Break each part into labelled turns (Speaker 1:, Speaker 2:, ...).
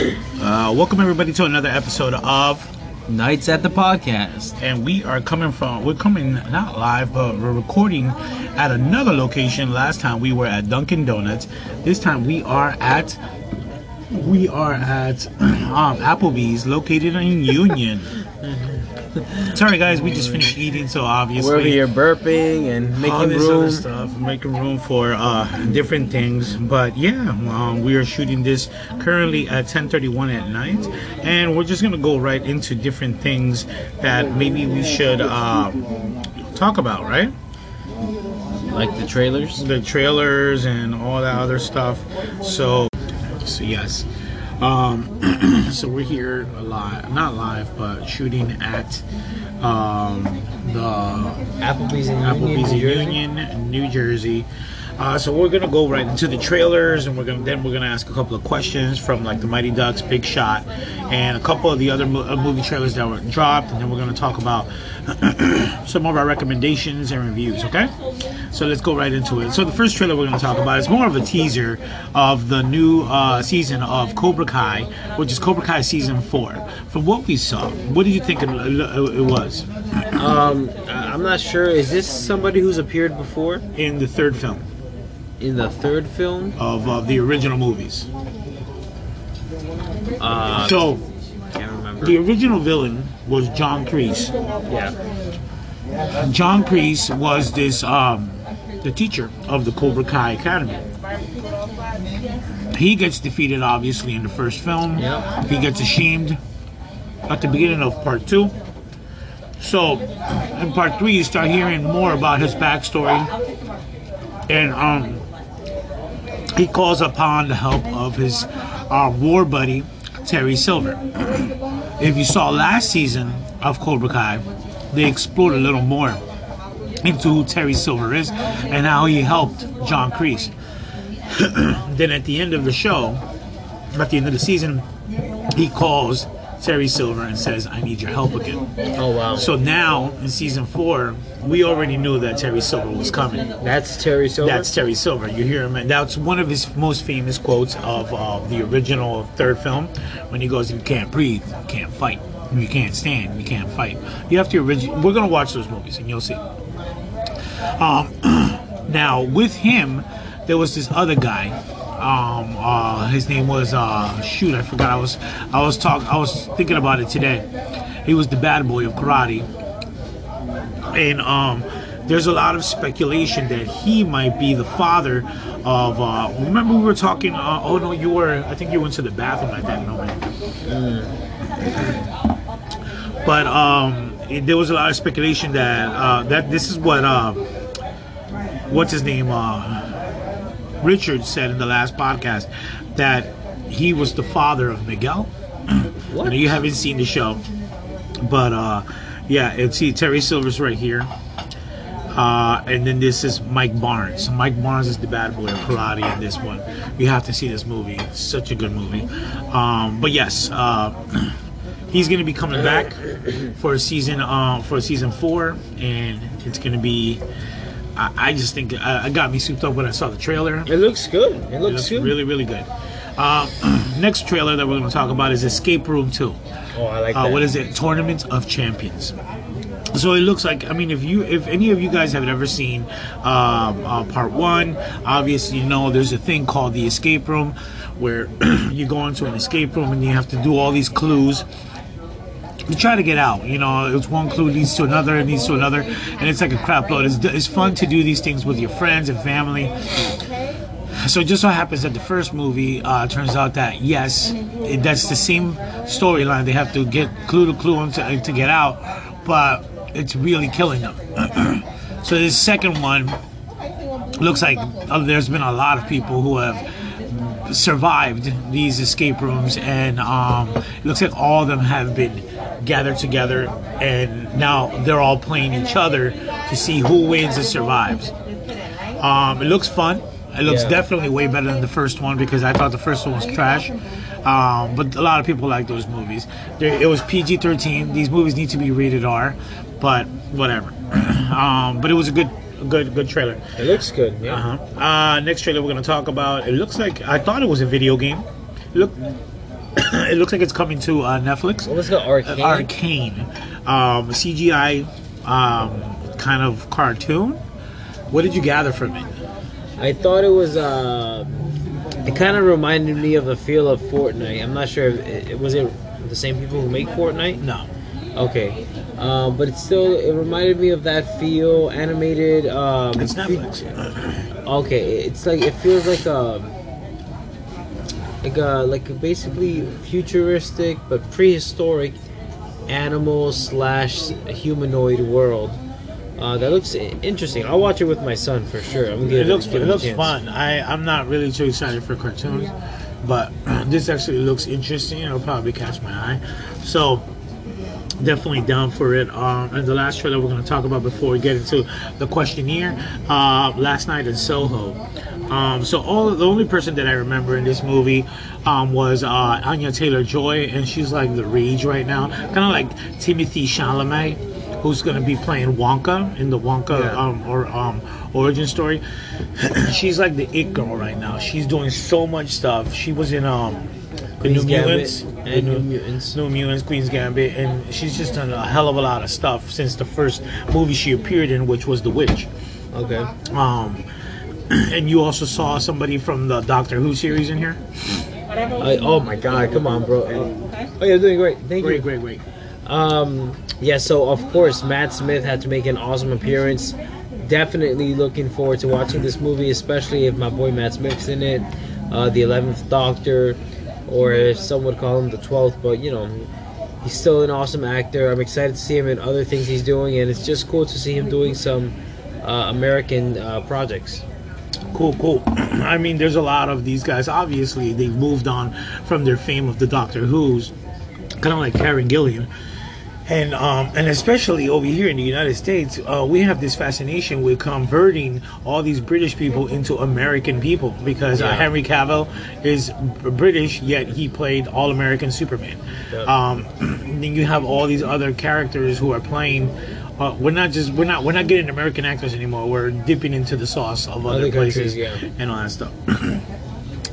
Speaker 1: Uh, welcome everybody to another episode of
Speaker 2: Nights at the podcast.
Speaker 1: and we are coming from we're coming not live but we're recording at another location. Last time we were at dunkin donuts. This time we are at we are at um, applebee's located in union sorry guys we just finished eating so obviously
Speaker 2: We're here burping and
Speaker 1: all
Speaker 2: making
Speaker 1: this other
Speaker 2: room.
Speaker 1: stuff, making room for uh, different things. But yeah, um, we are shooting this currently at 10:31 at night, and we're just gonna go right into different things that maybe we should uh, talk about, right?
Speaker 2: Like the trailers.
Speaker 1: The trailers and all that other stuff. So, so yes. Um, so we're here live, not live, but shooting at um, the
Speaker 2: Applebee's in
Speaker 1: Applebee's
Speaker 2: Union, New Jersey.
Speaker 1: Union, New Jersey. Uh, so we're gonna go right into the trailers, and we're gonna then we're gonna ask a couple of questions from like the Mighty Ducks, Big Shot, and a couple of the other mo- uh, movie trailers that were dropped, and then we're gonna talk about some of our recommendations and reviews. Okay, so let's go right into it. So the first trailer we're gonna talk about is more of a teaser of the new uh, season of Cobra Kai, which is Cobra Kai season four. From what we saw, what did you think it, it was
Speaker 2: Um, I'm not sure. Is this somebody who's appeared before
Speaker 1: in the third film?
Speaker 2: in the third film?
Speaker 1: of uh, the original movies.
Speaker 2: Uh,
Speaker 1: So
Speaker 2: can't remember.
Speaker 1: the original villain was John Kreese.
Speaker 2: Yeah.
Speaker 1: John Kreese was this um, the teacher of the Cobra Kai Academy. He gets defeated obviously in the first film.
Speaker 2: Yep.
Speaker 1: He gets ashamed at the beginning of part two. So in part three you start hearing more about his backstory. And um he calls upon the help of his uh, war buddy Terry Silver. if you saw last season of Cobra Kai, they explored a little more into who Terry Silver is and how he helped John Kreese. then at the end of the show, at the end of the season, he calls Terry Silver and says, I need your help again.
Speaker 2: Oh wow.
Speaker 1: So now in season four, we already knew that Terry Silver was coming.
Speaker 2: that's Terry Silver.
Speaker 1: That's Terry Silver. You hear him, and that's one of his most famous quotes of uh, the original third film when he goes, "You can't breathe, you can't fight, you can't stand, you can't fight." You have to original. We're gonna watch those movies, and you'll see. Um, now with him, there was this other guy. Um, uh, his name was uh, shoot, I forgot. I was, I was talk, I was thinking about it today. He was the bad boy of karate and um, there's a lot of speculation that he might be the father of. Uh, remember, we were talking. Uh, oh no, you were. I think you went to the bathroom at that moment. But um, it, there was a lot of speculation that uh, that this is what uh, what's his name uh, Richard said in the last podcast that he was the father of Miguel.
Speaker 2: What?
Speaker 1: I know you haven't seen the show, but uh, yeah, it's see Terry Silver's right here, uh, and then this is Mike Barnes. Mike Barnes is the bad boy of karate in this one. You have to see this movie; it's such a good movie. Um, but yes, uh, he's going to be coming back for season uh, for season four, and it's going to be. I, I just think uh, it got me souped up when I saw the trailer.
Speaker 2: It looks good. It
Speaker 1: It
Speaker 2: looks
Speaker 1: looks
Speaker 2: good.
Speaker 1: really, really good. Uh, next trailer that we're going to talk about is Escape Room 2.
Speaker 2: Oh, I like
Speaker 1: Uh,
Speaker 2: that.
Speaker 1: what is it? Tournament of Champions. So it looks like I mean, if you, if any of you guys have ever seen um, uh, part one, obviously you know there's a thing called the escape room, where you go into an escape room and you have to do all these clues. You try to get out. You know, it's one clue leads to another, and leads to another, and it's like a crap load. It's, it's fun to do these things with your friends and family. So it just so happens that the first movie uh, turns out that yes, it, that's the same storyline. They have to get clue to clue to, to get out, but it's really killing them. so this second one looks like uh, there's been a lot of people who have survived these escape rooms, and um, it looks like all of them have been gathered together, and now they're all playing each other to see who wins and survives. Um, it looks fun. It looks
Speaker 2: Yeah.
Speaker 1: definitely way better than the first one because I thought the first one was trash. Um, but a lot of people like those movies. There, it was PG 13. These movies need to be rated R, but whatever. um, but it was a good, good, good trailer.
Speaker 2: It looks good. Yeah.
Speaker 1: Uh-huh. Uh, next trailer we're going to talk about. It looks like I thought it was a video game. Look, it looks like it's coming to uh, Netflix.
Speaker 2: What was it? Arcane.
Speaker 1: Arcane, um, CGI um, kind of cartoon. What did you gather from it?
Speaker 2: I thought it was. Uh, it kind of reminded me of the feel of Fortnite. I'm not sure. If it, was it the same people who make Fortnite?
Speaker 1: No.
Speaker 2: Okay, um, but it still it reminded me of that feel, animated. Um,
Speaker 1: It's Netflix.
Speaker 2: Okay, it's like it feels like a like a like basically futuristic but prehistoric animal slash humanoid world. Uh, that looks interesting. I'll watch it with my son for sure. I'm gonna
Speaker 1: It looks
Speaker 2: give
Speaker 1: it looks
Speaker 2: chance.
Speaker 1: fun. I I'm not really too excited for cartoons, but this actually looks interesting. It'll probably catch my eye. So definitely down for it. Um, and the last trailer we're going to talk about before we get into the questionnaire, uh, last night in Soho. Um, so all the only person that I remember in this movie um, was uh, Anya Taylor Joy, and she's like the rage right now, kind of like Timothée Chalamet, who's going to be playing Wonka in the Wonka
Speaker 2: Yeah.
Speaker 1: um, or um, origin story. she's like the it girl right now. She's doing so much stuff. She was in um, the
Speaker 2: Queen's
Speaker 1: New
Speaker 2: Gambit
Speaker 1: Mutants,
Speaker 2: and
Speaker 1: the
Speaker 2: New Mutants.
Speaker 1: New Mutants, Queen's Gambit, and she's just done a hell of a lot of stuff since the first movie she appeared in, which was The Witch.
Speaker 2: Okay.
Speaker 1: Um, and you also saw somebody from the Doctor Who series in here.
Speaker 2: I, oh my God! Come on, bro. Oh, you're doing great. Thank
Speaker 1: Great,
Speaker 2: you.
Speaker 1: Great, great, great.
Speaker 2: Um, yeah, so of course, Matt Smith had to make an awesome appearance. Definitely looking forward to watching this movie, especially if my boy Matt Smith's in it, uh, the 11th Doctor, or if some would call him the 12th, but you know, he's still an awesome actor. I'm excited to see him in other things he's doing, and it's just cool to see him doing some uh, American uh, projects.
Speaker 1: Cool, cool. I mean, there's a lot of these guys. Obviously, they've moved on from their fame of the Doctor Who's, kind of like Karen Gillan. And um, and especially over here in the United States, uh, we have this fascination with converting all these British people into American people because uh, Henry Cavill is British, yet he played All American Superman.
Speaker 2: Yeah.
Speaker 1: Um, then you have all these other characters who are playing. Uh, we're not just we're not we're not getting American actors anymore. We're dipping into the sauce of other,
Speaker 2: Other
Speaker 1: places
Speaker 2: yeah.
Speaker 1: and all that stuff.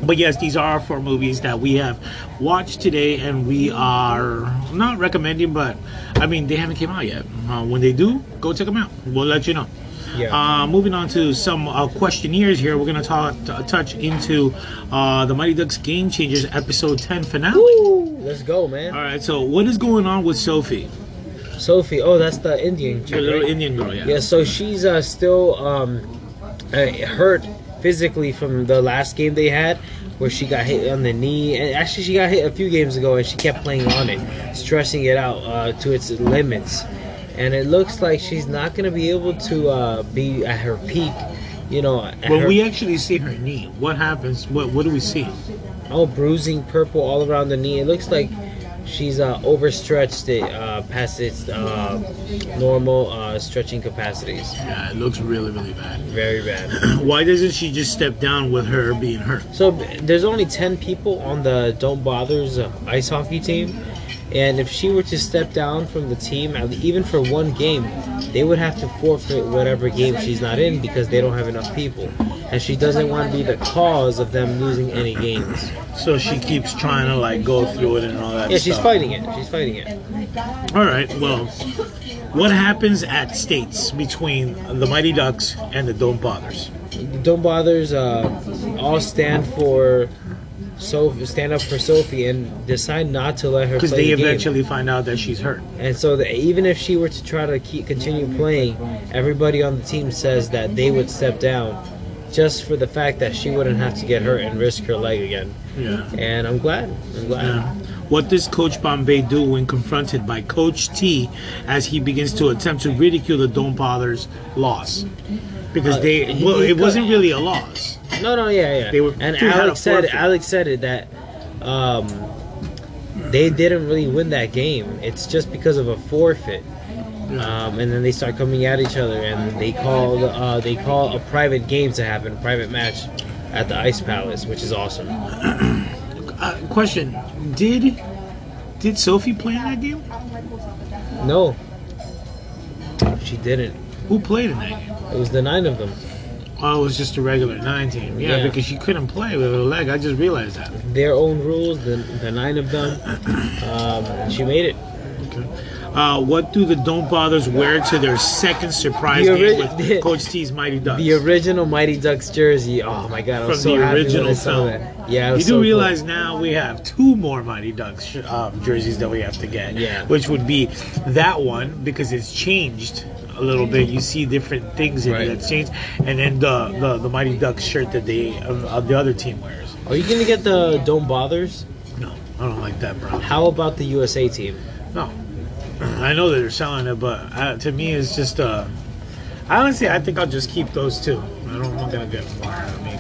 Speaker 1: But yes, these are our four movies that we have watched today, and we are not recommending, but I mean they haven't came out yet. Uh, when they do, go check them out. We'll let you know.
Speaker 2: Yeah.
Speaker 1: Uh, moving on to some uh, questionnaires here, we're gonna talk t- touch into uh, the Mighty Ducks Game Changers episode ten finale.
Speaker 2: Woo! Let's go, man.
Speaker 1: All right, so what is going on with Sophie,
Speaker 2: Sophie, oh, that's the Indian chick,
Speaker 1: the little
Speaker 2: right?
Speaker 1: Indian girl? Yeah.
Speaker 2: Yeah, so she's uh, still um, uh, hurt physically from the last game they had, where she got hit on the knee. And actually, she got hit a few games ago, and she kept playing on it, stressing it out uh, to its limits. And it looks like she's not going to be able to uh, be at her peak. You know,
Speaker 1: Well,
Speaker 2: her-
Speaker 1: we actually see her knee. What happens? What What do we see?
Speaker 2: oh, bruising purple all around the knee. It looks like she's uh, overstretched it uh, past its uh, normal uh, stretching capacities.
Speaker 1: Yeah, it looks really, really bad.
Speaker 2: Very bad.
Speaker 1: Why doesn't she just step down with her being hurt?
Speaker 2: So there's only 10 people on the Don't Bother's uh, ice hockey team. And if she were to step down from the team, even for one game, they would have to forfeit whatever game she's not in because they don't have enough people. And she doesn't want to be the cause of them losing any games.
Speaker 1: So she keeps trying to like go through it and all that.
Speaker 2: Yeah, she's
Speaker 1: stuff.
Speaker 2: fighting it. She's fighting it.
Speaker 1: All right. Well, what happens at states between the Mighty Ducks and the Don't Bothers?
Speaker 2: The Don't Bother's uh, all stand for Sophie, stand up for Sophie and decide not to let her
Speaker 1: Because they
Speaker 2: the game.
Speaker 1: eventually find out that she's hurt.
Speaker 2: And so the, even if she were to try to keep continue playing, everybody on the team says that they would step down, just for the fact that she wouldn't have to get hurt and risk her leg again.
Speaker 1: Yeah.
Speaker 2: And I'm glad. I'm glad.
Speaker 1: Yeah. What does Coach Bombay do when confronted by Coach T as he begins to attempt to ridicule the Don't Bothers loss? Because
Speaker 2: Uh,
Speaker 1: they
Speaker 2: he-
Speaker 1: well,
Speaker 2: he
Speaker 1: it wasn't really a loss.
Speaker 2: No, no, yeah, yeah.
Speaker 1: They were-
Speaker 2: and Alex said. Alex said it that um, they didn't really win that game. It's just because of a forfeit. Um, and then they start coming at each other, and they call uh, they call a private game to happen, a private match at the Ice Palace, which is awesome.
Speaker 1: Uh, question: Did did Sophie play in that game?
Speaker 2: No, she didn't.
Speaker 1: Who played in that game?
Speaker 2: It was the nine of them.
Speaker 1: Oh, it was just a regular nine team. Yeah,
Speaker 2: Yeah.
Speaker 1: because she couldn't play with her leg. I just realized that.
Speaker 2: Their own rules, the, the nine of them. Um, she made it.
Speaker 1: Okay. Uh, what do the Don't Bothers wear to their second surprise
Speaker 2: The
Speaker 1: game
Speaker 2: ori-
Speaker 1: with Coach T's Mighty Ducks?
Speaker 2: The original Mighty Ducks jersey. Oh my god, I was
Speaker 1: From
Speaker 2: so
Speaker 1: the original
Speaker 2: I saw
Speaker 1: film.
Speaker 2: that. Yeah,
Speaker 1: you do
Speaker 2: so cool.
Speaker 1: realize now we have two more Mighty Ducks um, jerseys that we have to get.
Speaker 2: Yeah.
Speaker 1: Which would be that one because it's changed a little bit. You see different things in
Speaker 2: Right.
Speaker 1: it that's changed, and then the, the the Mighty Ducks shirt that they uh, the other team wears.
Speaker 2: Are you gonna get the Don't Bothers?
Speaker 1: No, I don't like that, bro.
Speaker 2: How about the USA team?
Speaker 1: No, I know that they're selling it, but uh, to me, it's just uh. Honestly, I think I'll just keep those two. I don't, I'm gonna get more. I mean,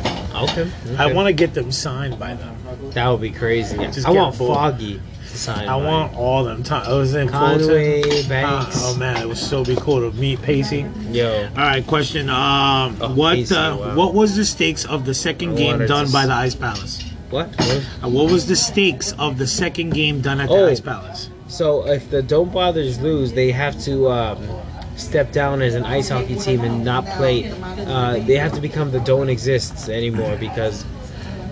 Speaker 2: Okay.
Speaker 1: I want to get them signed by them.
Speaker 2: That would be crazy. I want. Foggy to sign.
Speaker 1: I
Speaker 2: mine.
Speaker 1: want all them. Ti- I was in
Speaker 2: Conway,
Speaker 1: Fulton.
Speaker 2: Banks.
Speaker 1: Uh, oh man, it would so be cool to meet Pacey.
Speaker 2: Yo.
Speaker 1: All right, question. Um,
Speaker 2: Oh,
Speaker 1: what
Speaker 2: Pacey,
Speaker 1: uh,
Speaker 2: wow.
Speaker 1: what was the stakes of the second
Speaker 2: I
Speaker 1: game done
Speaker 2: to
Speaker 1: by the Ice Palace?
Speaker 2: What?
Speaker 1: Uh, what was the stakes of the second game done at the
Speaker 2: Oh.
Speaker 1: Ice Palace?
Speaker 2: So if the Don't Bothers lose, they have to um, step down as an ice hockey team and not play. Uh, they have to become the Don't Exists anymore because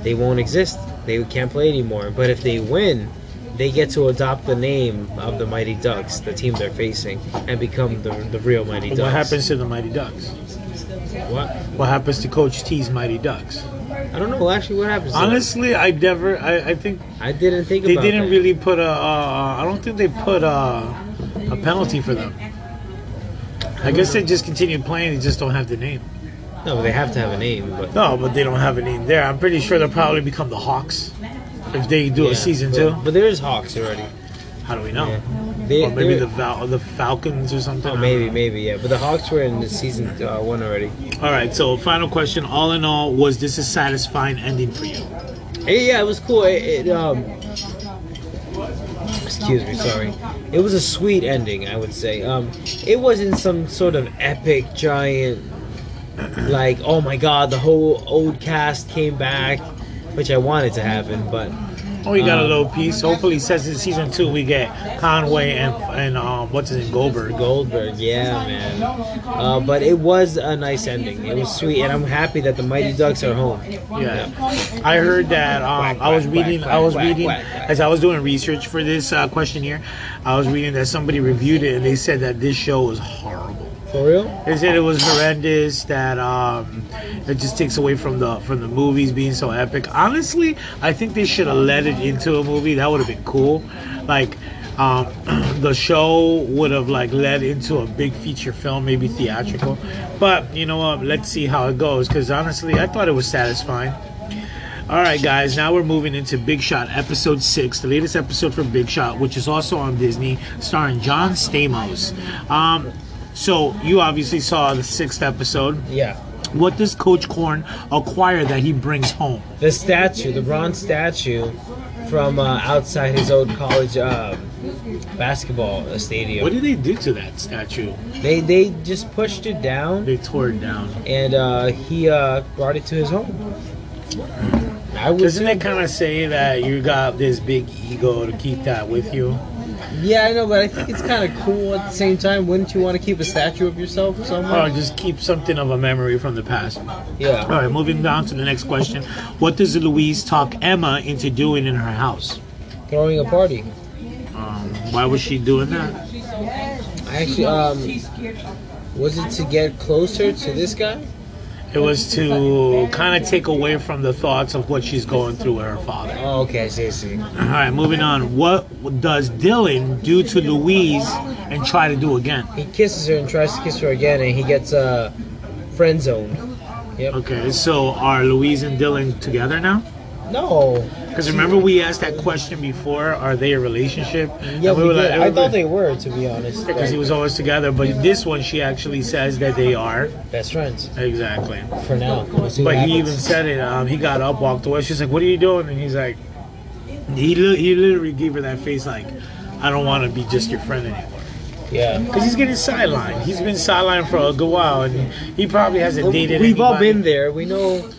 Speaker 2: they won't exist. They can't play anymore. But if they win, they get to adopt the name of the Mighty Ducks, the team they're facing, and become the, the real Mighty Ducks.
Speaker 1: What happens to the Mighty Ducks?
Speaker 2: What?
Speaker 1: What happens to Coach T's Mighty Ducks?
Speaker 2: I don't know actually what happens. to.
Speaker 1: Honestly, I never. I, I think
Speaker 2: I didn't think
Speaker 1: they
Speaker 2: about
Speaker 1: didn't
Speaker 2: that.
Speaker 1: really put a. Uh, I don't think they put a, a penalty for them. I guess they just continue playing. They just don't have the name.
Speaker 2: No, they have to have a name, but
Speaker 1: No, but they don't have a name there. I'm pretty sure they'll probably become the Hawks if they do a season
Speaker 2: but,
Speaker 1: two.
Speaker 2: But there's Hawks already.
Speaker 1: How do we know?
Speaker 2: They,
Speaker 1: Or maybe the Val- the Falcons or something.
Speaker 2: Oh, maybe, maybe, yeah. But the Hawks were in the season uh, one already.
Speaker 1: All right. So final question. All in all, was this a satisfying ending for you?
Speaker 2: Hey, yeah, it was cool. It, it, um, excuse me, sorry. It was a sweet ending, I would say. Um, it wasn't some sort of epic, giant, like, oh my god, the whole old cast came back, which I wanted to happen, but
Speaker 1: Oh, we got a
Speaker 2: Um,
Speaker 1: little piece. Hopefully, says in season two we get Conway and and um what's his name Goldberg.
Speaker 2: Goldberg, yeah, man. Uh, but it was a nice ending. It was sweet, and I'm happy that the Mighty Ducks are home.
Speaker 1: Yeah, I heard that. Um, I was reading. I was reading as I was doing research for this uh, question here. I was reading that somebody reviewed it and they said that this show was horrible.
Speaker 2: For real?
Speaker 1: They said it was horrendous. That um, it just takes away from the from the movies being so epic. Honestly, I think they should have led it into a movie. That would have been cool. Like. Um, the show would have like led into a big feature film, maybe theatrical. But you know what? Let's see how it goes. Because honestly, I thought it was satisfying. All right, guys. Now we're moving into Big Shot, episode six, the latest episode for Big Shot, which is also on Disney, starring John Stamos. Um, so you obviously saw the sixth episode.
Speaker 2: Yeah.
Speaker 1: What does Coach Korn acquire that he brings home?
Speaker 2: The statue, the bronze statue from uh, outside his old college uh, basketball stadium.
Speaker 1: What did they do to that statue?
Speaker 2: they they just pushed it down,
Speaker 1: They tore it down.
Speaker 2: and uh, he uh, brought it to his home. I
Speaker 1: Doesn't it kind of say that you got this big ego to keep that with you?
Speaker 2: Yeah, I know, but I think it's kind of cool at the same time. Wouldn't you want to keep a statue of yourself
Speaker 1: Or
Speaker 2: somewhere?
Speaker 1: just keep something of a memory from the past?
Speaker 2: Yeah.
Speaker 1: All right, moving down to the next question. What does Louise talk Emma into doing in her house?
Speaker 2: Throwing a party.
Speaker 1: Um, why was she doing that?
Speaker 2: I actually, um, was it to get closer to this guy?
Speaker 1: It was to kind of take away from the thoughts of what she's going through with her father.
Speaker 2: Oh, okay, I see, I see.
Speaker 1: All right, moving on. What does Dylan do to Louise and try to do again?
Speaker 2: He kisses her and tries to kiss her again, and he gets uh, friend zoned. Yep.
Speaker 1: Okay, so are Louise and Dylan together now?
Speaker 2: No.
Speaker 1: Because remember we asked that question before. Are they a relationship?
Speaker 2: Yeah, we
Speaker 1: were like-
Speaker 2: I thought they were, to be honest.
Speaker 1: because he was always together. But this one, she actually says that they are
Speaker 2: best friends
Speaker 1: exactly.
Speaker 2: for now. We'll
Speaker 1: But he even said it. Um, he got up, walked away. She's like, "What are you doing?" And he's like, he li- he literally gave her that face like, "I don't want to be just your friend anymore."
Speaker 2: Yeah.
Speaker 1: Because he's getting sidelined. He's been sidelined for a good while, and he probably hasn't dated.
Speaker 2: We've all been there. We know.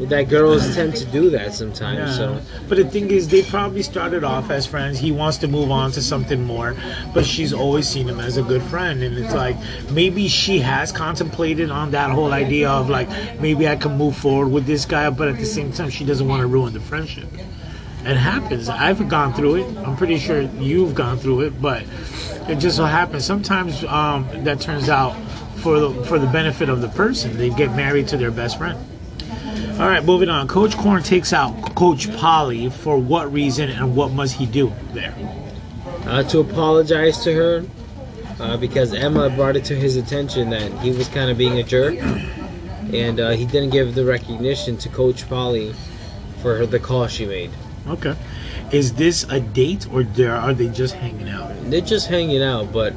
Speaker 2: That girls tend to do that sometimes. So
Speaker 1: But the thing is, they probably started off as friends. He wants to move on to something more, but she's always seen him as a good friend. And it's like maybe she has contemplated on that whole idea of like maybe I can move forward with this guy, but at the same time, she doesn't want to ruin the friendship. It happens. I've gone through it. I'm pretty sure you've gone through it, but it just so happens. Sometimes um, that turns out for the for the benefit of the person. They get married to their best friend. All right, moving on. Coach Korn takes out Coach Polly for what reason and what must he do there?
Speaker 2: uh, to apologize to her uh, because Emma brought it to his attention that he was kind of being a jerk, and uh, he didn't give the recognition to Coach Polly for her, the call she made.
Speaker 1: Okay. Is this a date or there are they just hanging out?
Speaker 2: They're just hanging out, but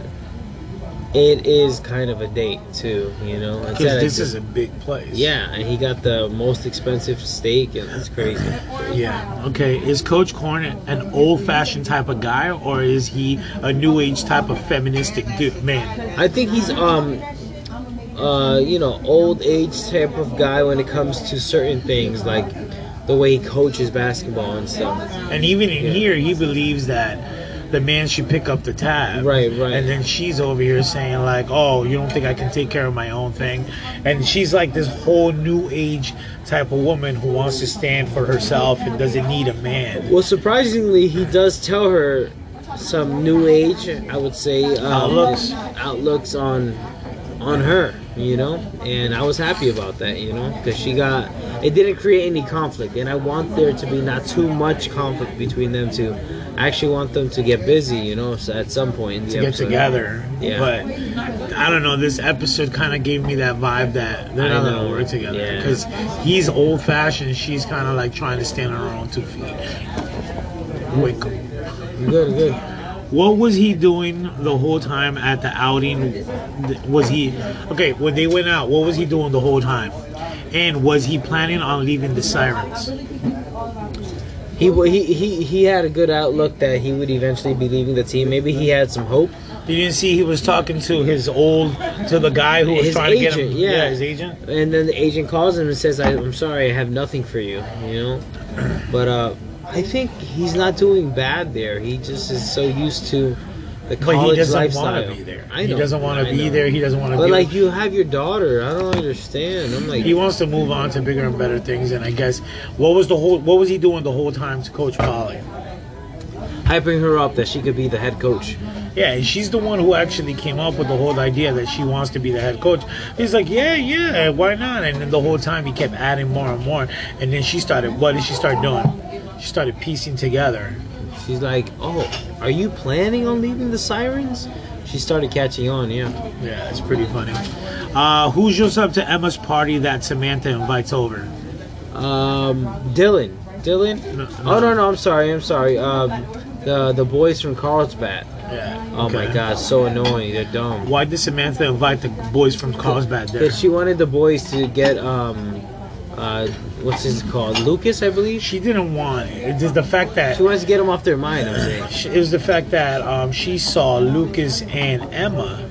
Speaker 2: it is kind of a date too. You know,
Speaker 1: Because
Speaker 2: at a-
Speaker 1: this is a big place.
Speaker 2: yeah, and he got the most expensive steak, and it's crazy.
Speaker 1: Yeah. Okay. Is Coach Korn an old-fashioned type of guy, or is he a new age type of feministic dude, man?
Speaker 2: I think he's um uh you know old age type of guy when it comes to certain things like the way he coaches basketball and stuff.
Speaker 1: And even in
Speaker 2: Yeah.
Speaker 1: here, he believes that the man should pick up the tab.
Speaker 2: Right, right.
Speaker 1: And then she's over here saying like, "Oh, you don't think I can take care of my own thing?" And she's like this whole new age type of woman who wants to stand for herself and doesn't need a man.
Speaker 2: Well, surprisingly, he does tell her some new age, I would say, um,
Speaker 1: Outlooks.
Speaker 2: outlooks on on her. You know, and I was happy about that. You know, because she got it didn't create any conflict, and I want there to be not too much conflict between them two. I actually want them to get busy. You know, so at some point
Speaker 1: To get
Speaker 2: episode.
Speaker 1: together,
Speaker 2: Yeah.
Speaker 1: but I don't know. This episode kind of gave me that vibe that they're not gonna work together
Speaker 2: yeah.
Speaker 1: because he's old fashioned. She's kind of like trying to stand on her own two feet. Quick.
Speaker 2: Good, good.
Speaker 1: What was he doing the whole time at the outing? Was he okay when they went out? What was he doing the whole time? And was he planning on leaving the sirens?
Speaker 2: He, he he he had a good outlook that he would eventually be leaving the team. Maybe he had some hope.
Speaker 1: You didn't see he was talking to his old to the guy who was
Speaker 2: His
Speaker 1: trying to get him.
Speaker 2: agent, yeah.
Speaker 1: his agent.
Speaker 2: And then the agent calls him and says, I, "I'm sorry, I have nothing for you." You know, but uh, I think he's not doing bad there. He just is so used to the
Speaker 1: But
Speaker 2: college
Speaker 1: he doesn't want to be there.
Speaker 2: I
Speaker 1: he doesn't want to be
Speaker 2: know.
Speaker 1: there. He doesn't want to.
Speaker 2: Be.
Speaker 1: But
Speaker 2: like you have your daughter, I don't understand. I'm like,
Speaker 1: he wants to move on to bigger and better things. And I guess what was the whole what was he doing the whole time to Coach Polly?
Speaker 2: hyping her up that she could be the head coach.
Speaker 1: Yeah, and she's the one who actually came up with the whole idea that she wants to be the head coach. He's like, yeah, yeah, why not? And then the whole time he kept adding more and more. And then she started, what did she start doing? She started piecing together.
Speaker 2: She's like, "Oh, are you planning on leaving the Sirens?" She started catching on. Yeah.
Speaker 1: Yeah, it's pretty funny. Uh, who shows up to Emma's party that Samantha invites over?
Speaker 2: Um, Dylan. Dylan.
Speaker 1: No,
Speaker 2: Oh no, no, I'm sorry, I'm sorry. Um, the the boys from Carlsbad.
Speaker 1: Yeah.
Speaker 2: Oh my god, so annoying. They're dumb.
Speaker 1: Why did Samantha invite the boys from Carlsbad there?
Speaker 2: Because she wanted the boys to get um, uh, what's his called? Lucas, I believe.
Speaker 1: She didn't want it. Just the fact that
Speaker 2: She wants to get them off their mind. I'm saying.
Speaker 1: it was the fact that um, she saw Lucas and Emma,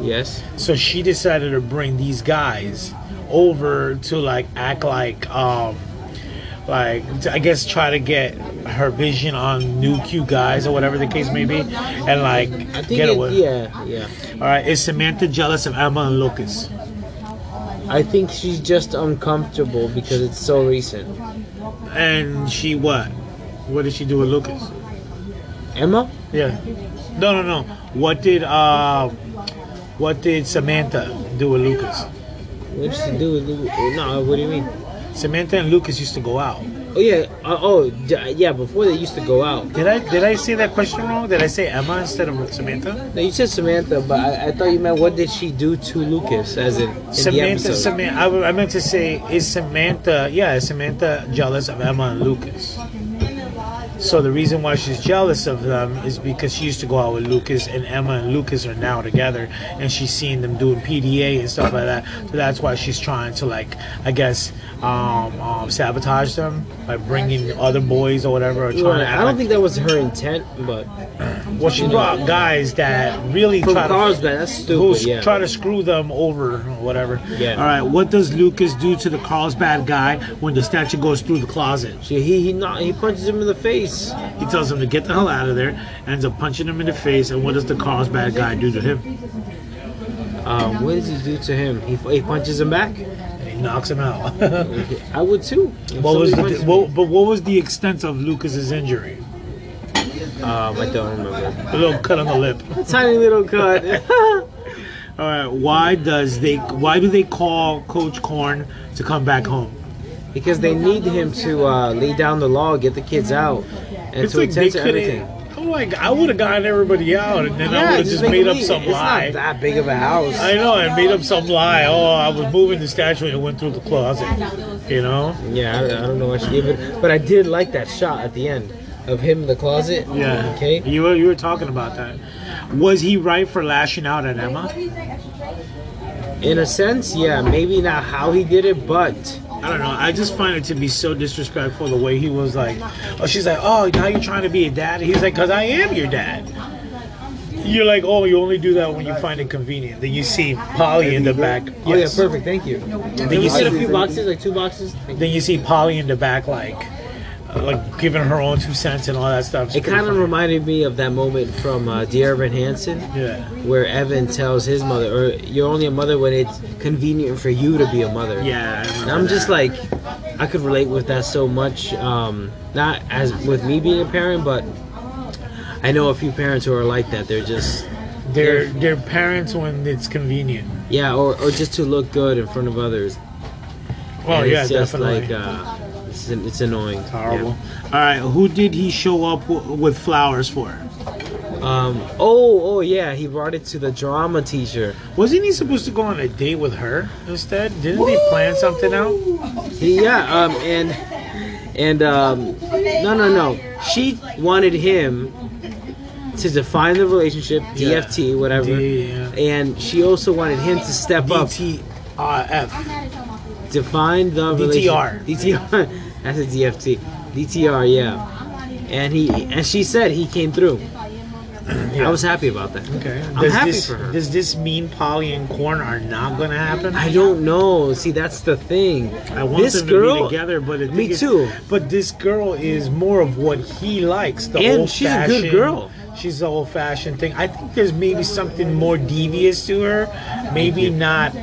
Speaker 2: Yes.
Speaker 1: so she decided to bring these guys over to like act like um, like I guess try to get her vision on new cute guys or whatever the case may be, and like get
Speaker 2: it,
Speaker 1: away.
Speaker 2: yeah, yeah.
Speaker 1: All right, is Samantha jealous of Emma and Lucas?
Speaker 2: I think she's just uncomfortable because it's so recent.
Speaker 1: And she what? What did she do with Lucas?
Speaker 2: Emma?
Speaker 1: Yeah. No, no, no. What did uh, what did Samantha do with Lucas?
Speaker 2: What did she do with Lucas? No, what do you mean?
Speaker 1: Samantha and Lucas used to go out.
Speaker 2: Oh yeah, uh, oh d- yeah. Before they used to go out.
Speaker 1: Did I did I say that question wrong? Did I say Emma instead of Samantha?
Speaker 2: No, you said Samantha, but I, I thought you meant what did she do to Lucas, as in, in
Speaker 1: Samantha. Samantha. I meant to say is Samantha. Yeah, is Samantha jealous of Emma and Lucas? So the reason why she's jealous of them is because she used to go out with Lucas, and Emma and Lucas are now together, and she's seen them doing PDA and stuff like that. So that's why she's trying to like, I guess, um, um, sabotage them by bringing other boys or whatever. Or trying to
Speaker 2: I don't
Speaker 1: like-
Speaker 2: think that was her intent, but
Speaker 1: Well, she brought guys that really
Speaker 2: from
Speaker 1: try to
Speaker 2: Carlsbad, that's
Speaker 1: who
Speaker 2: stupid. Yeah.
Speaker 1: try to screw them over or whatever.
Speaker 2: Yeah.
Speaker 1: All right. What does Lucas do to the Carlsbad guy when the statue goes through the closet?
Speaker 2: She, he he not, he punches him in the face.
Speaker 1: He tells him to get the hell out of there, ends up punching him in the face, and what does the Carlsbad guy do to him?
Speaker 2: Um, what does he do to him? He, he punches him back.
Speaker 1: He knocks him out.
Speaker 2: I would too.
Speaker 1: What was the, what, but what was the extent of Lucas's injury?
Speaker 2: Um, I don't remember.
Speaker 1: A little cut on the lip.
Speaker 2: A tiny little cut.
Speaker 1: All right. Why does they? Why do they call Coach Korn to come back home?
Speaker 2: Because they need him to uh, lay down the law, get the kids out, and to attend to everything.
Speaker 1: I'm like, I would have gotten everybody out, and then I would have just
Speaker 2: make
Speaker 1: made up some
Speaker 2: it's
Speaker 1: lie.
Speaker 2: not that big of a house.
Speaker 1: I know, I made up some lie. Oh, I was moving the statue and it went through the closet. You know?
Speaker 2: yeah, I, I don't know why she gave it, but I did like that shot at the end of him in the closet.
Speaker 1: Yeah.
Speaker 2: Okay.
Speaker 1: You were you were talking about that. Was he right for lashing out at Emma?
Speaker 2: In a sense, yeah, maybe not how he did it, but
Speaker 1: I don't know. I just find it to be so disrespectful the way he was like, oh, she's like, oh, now you're trying to be a dad. He's like, because I am your dad. You're like, oh, you only do that when you find it convenient. Then you see Polly in the back.
Speaker 2: oh yeah, perfect. Thank you. Then
Speaker 1: you see-
Speaker 2: a few boxes, like two boxes.
Speaker 1: Then you see Polly in the back, like, like giving her own two cents and all that stuff. It's
Speaker 2: It kind of reminded me of that moment from uh, Dear Evan Hansen,
Speaker 1: Yeah.
Speaker 2: where Evan tells his mother, or "You're only a mother when it's convenient for you to be a mother."
Speaker 1: Yeah.
Speaker 2: And I'm just like, I could relate with that so much. Um, not as with me being a parent, but I know a few parents who are like that. They're just,
Speaker 1: they're they're parents when it's convenient.
Speaker 2: yeah, or, or just to look good in front of others.
Speaker 1: Well,
Speaker 2: And
Speaker 1: yeah,
Speaker 2: it's just
Speaker 1: definitely.
Speaker 2: like, uh, it's, it's annoying.
Speaker 1: Horrible. All right, who did he show up w- with flowers for?
Speaker 2: Um, oh, oh yeah, he brought it to the drama teacher.
Speaker 1: Wasn't he supposed to go on a date with her instead? Didn't they plan something out?
Speaker 2: Yeah, um, and and um, no, no, no. She wanted him to define the relationship,
Speaker 1: Yeah.
Speaker 2: DFT, whatever.
Speaker 1: D- yeah.
Speaker 2: And she also wanted him to step up,
Speaker 1: DTRF.
Speaker 2: define the
Speaker 1: DTR.
Speaker 2: relationship. DTR. That's a DFT. DTR, yeah. And he and she said he came through. I was happy about that.
Speaker 1: Okay.
Speaker 2: I'm
Speaker 1: Does
Speaker 2: happy
Speaker 1: this,
Speaker 2: for her.
Speaker 1: Does this mean Polly and Korn are not going to happen?
Speaker 2: I don't know. See, that's the thing.
Speaker 1: I want
Speaker 2: this
Speaker 1: them
Speaker 2: girl,
Speaker 1: to be together, but
Speaker 2: me too.
Speaker 1: But this girl is more of what he likes. The
Speaker 2: And
Speaker 1: old
Speaker 2: she's a good girl.
Speaker 1: She's the old fashioned thing. I think there's maybe something more devious to her. Maybe not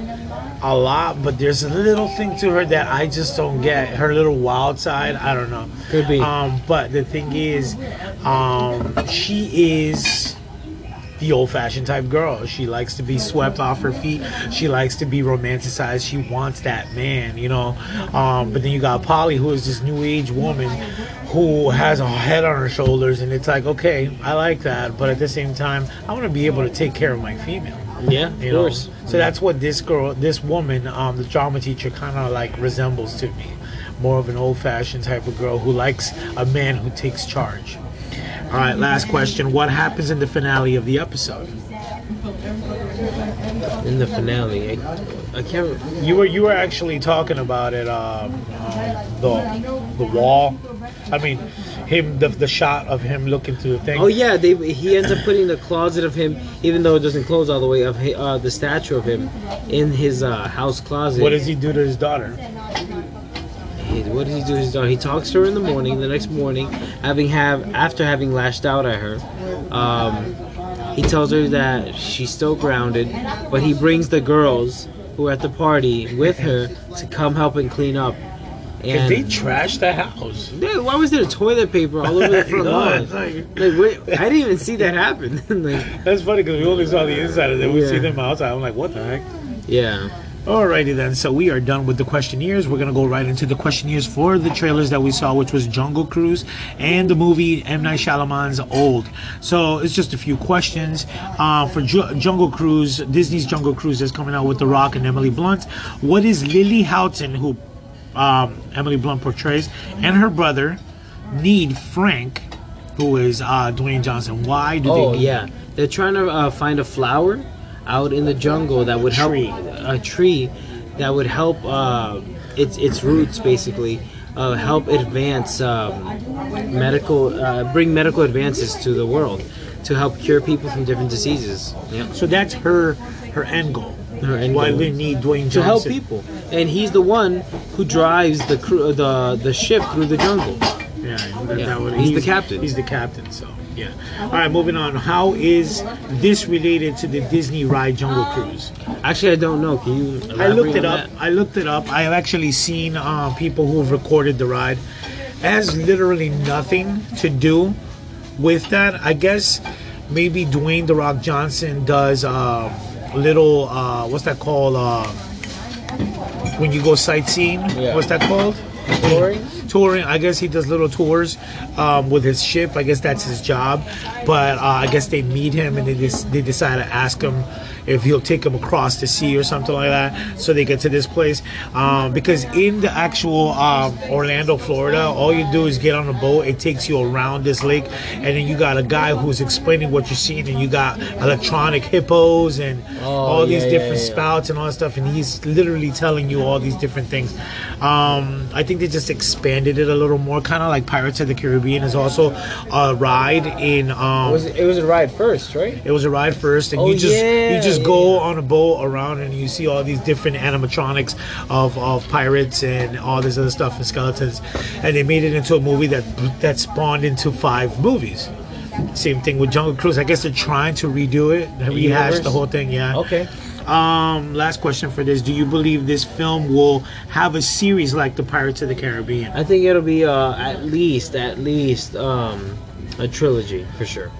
Speaker 1: a lot, but there's a little thing to her that I just don't get. Her little wild side. I don't know.
Speaker 2: Could be.
Speaker 1: Um, but the thing is, um, she is the old fashioned type girl. She likes to be swept off her feet. She likes to be romanticized. She wants that man, you know. Um, but then you got Polly, who is this new age woman who has a head on her shoulders, and it's like, okay, I like that, but at the same time, I want to be able to take care of my female.
Speaker 2: Yeah, of
Speaker 1: know?
Speaker 2: course.
Speaker 1: So that's what this girl, this woman, um, the drama teacher, kind of like resembles to me. More of an old fashioned type of girl who likes a man who takes charge. All right, last question. What happens in the finale of the episode?
Speaker 2: In the finale, I, I can't.
Speaker 1: You were you were actually talking about it. Um, um, the the wall. I mean, him the the shot of him looking through the thing.
Speaker 2: Oh yeah, they he ends up putting the closet of him, even though it doesn't close all the way, of uh, the statue of him in his uh, house closet.
Speaker 1: What does he do to his daughter?
Speaker 2: He- what does he do? to His daughter. He talks to her in the morning. The next morning, having have after having lashed out at her, um, he tells her that she's still grounded, but he brings the girls who are at the party with her to come help and clean up. And
Speaker 1: they trashed the house.
Speaker 2: Dude, why was there toilet paper all over the front lawn?
Speaker 1: like-
Speaker 2: Like, I didn't even see that happen. like,
Speaker 1: That's funny because we only saw the inside of it. We
Speaker 2: Yeah.
Speaker 1: see them outside. I'm like, what the heck?
Speaker 2: yeah.
Speaker 1: Alrighty then, so we are done with the questionnaires. We're gonna go right into the questionnaires for the trailers that we saw, which was Jungle Cruise and the movie M Night Shyamalan's Old. So it's just a few questions uh, for Ju- Jungle Cruise. Disney's Jungle Cruise is coming out with The Rock and Emily Blunt. What is Lily Houghton, who um, Emily Blunt portrays, and her brother need Frank, who is uh, Dwayne Johnson? Why do
Speaker 2: Oh
Speaker 1: they? Need
Speaker 2: yeah, they're trying to uh, find a flower out in the jungle that would help
Speaker 1: Tree.
Speaker 2: a tree that would help uh, its its roots basically uh, help advance um, medical uh, bring medical advances to the world to help cure people from different diseases. Yeah.
Speaker 1: So that's her her end goal.
Speaker 2: Her end
Speaker 1: Why
Speaker 2: goal.
Speaker 1: they need Dwayne Johnson
Speaker 2: To help people, and he's the one who drives the crew, the the ship through the jungle.
Speaker 1: Yeah, that,
Speaker 2: Yeah,
Speaker 1: that would-
Speaker 2: he's the captain.
Speaker 1: He's the captain. So yeah. All right, moving on. How is this related to the Disney ride Jungle Cruise?
Speaker 2: Actually, I don't know. Can you?
Speaker 1: I looked
Speaker 2: elaborate
Speaker 1: it
Speaker 2: on
Speaker 1: up. I looked it up. I have actually seen uh, people who have recorded the ride. It has literally nothing to do with that. I guess maybe Dwayne the Rock Johnson does uh, little uh, what's that called? Uh, when you go sightseeing,
Speaker 2: Yeah.
Speaker 1: what's that called?
Speaker 2: Touring?
Speaker 1: touring. I guess he does little tours um, with his ship. I guess that's his job. But uh, I guess they meet him and they just, they decide to ask him if he'll take them across the sea or something like that. So they get to this place um, because in the actual um, Orlando, Florida, all you do is get on a boat. It takes you around this lake, and then you got a guy who's explaining what you're seeing, and you got electronic hippos and all these
Speaker 2: Oh, yeah, yeah,
Speaker 1: different
Speaker 2: yeah.
Speaker 1: spouts and all that stuff, and he's literally telling you all these different things. Um, I think they just expanded it a little more, kind of like Pirates of the Caribbean is also a ride in. Um,
Speaker 2: It was it was a ride first, right?
Speaker 1: it was a ride first, and
Speaker 2: Oh,
Speaker 1: you just
Speaker 2: yeah,
Speaker 1: you just
Speaker 2: yeah.
Speaker 1: go on a boat around, and you see all these different animatronics of, of pirates and all this other stuff and skeletons, and they made it into a movie that that spawned into five movies. Same thing with Jungle Cruise. I guess they're trying to redo it, rehash
Speaker 2: universe?
Speaker 1: the whole thing. Yeah.
Speaker 2: Okay.
Speaker 1: Um, last question for this: Do you believe this film will have a series like the Pirates of the Caribbean?
Speaker 2: I think it'll be uh, at least at least um, a trilogy for sure.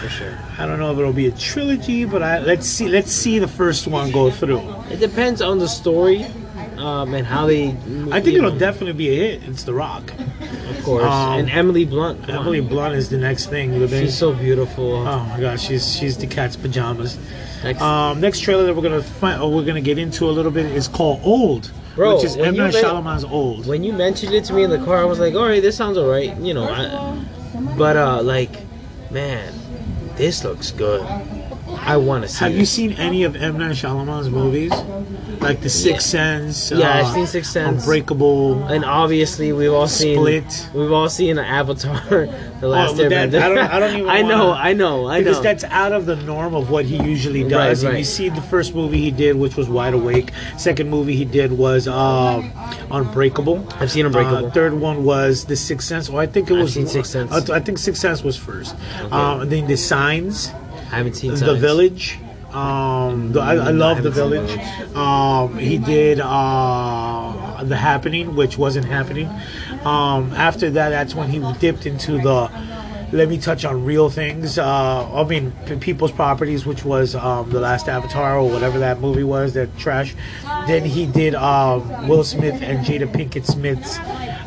Speaker 2: For sure.
Speaker 1: I don't know if it'll be a trilogy, but I, let's see. Let's see the first one go through.
Speaker 2: It depends on the story um, and how they.
Speaker 1: I think it'll
Speaker 2: know,
Speaker 1: definitely be a hit. It's The Rock.
Speaker 2: of course.
Speaker 1: um,
Speaker 2: and Emily Blunt.
Speaker 1: Emily Blunt is the next thing. The
Speaker 2: She's so beautiful.
Speaker 1: oh my gosh, she's she's the cat's pajamas.
Speaker 2: Next-
Speaker 1: Um, next trailer that we're gonna find, or we're gonna get into a little bit is called Old,
Speaker 2: Bro,
Speaker 1: which is M
Speaker 2: you
Speaker 1: Night Shyamalan's Old.
Speaker 2: when you mentioned it to me in the car, I was like, all right, this sounds all right, you know. I, but uh, like, man, this looks good. I want to see.
Speaker 1: Have
Speaker 2: it.
Speaker 1: you seen any of M Night Shyamalan's movies, like The Sixth Sense? uh,
Speaker 2: Yeah, I've seen Sixth Sense.
Speaker 1: Unbreakable.
Speaker 2: And obviously, we've all seen
Speaker 1: Split.
Speaker 2: We've all seen Avatar, the last
Speaker 1: but that-
Speaker 2: Airbender.
Speaker 1: I don't- I don't even know.
Speaker 2: I know,
Speaker 1: wanna-
Speaker 2: I know, I
Speaker 1: because that's out of the norm of what he usually does.
Speaker 2: Right,
Speaker 1: And you see the first movie he did, which was Wide Awake. Second movie he did was um, Unbreakable.
Speaker 2: I've seen Unbreakable.
Speaker 1: Uh, third one was The Sixth Sense. Oh, I think it was.
Speaker 2: I've seen Sixth Sense.
Speaker 1: I, I think Sixth Sense was first. Um, then The Signs,
Speaker 2: haven't seen
Speaker 1: The
Speaker 2: Signs.
Speaker 1: Village. Um, the, I, I love The Village. Um, he did uh, The Happening, which wasn't happening. Um, after that, that's when he dipped into the let me touch on real things. Uh, I mean, P- People's Properties, which was um, the last Avatar or whatever that movie was, that trash. Then he did um, Will Smith and Jada Pinkett Smith's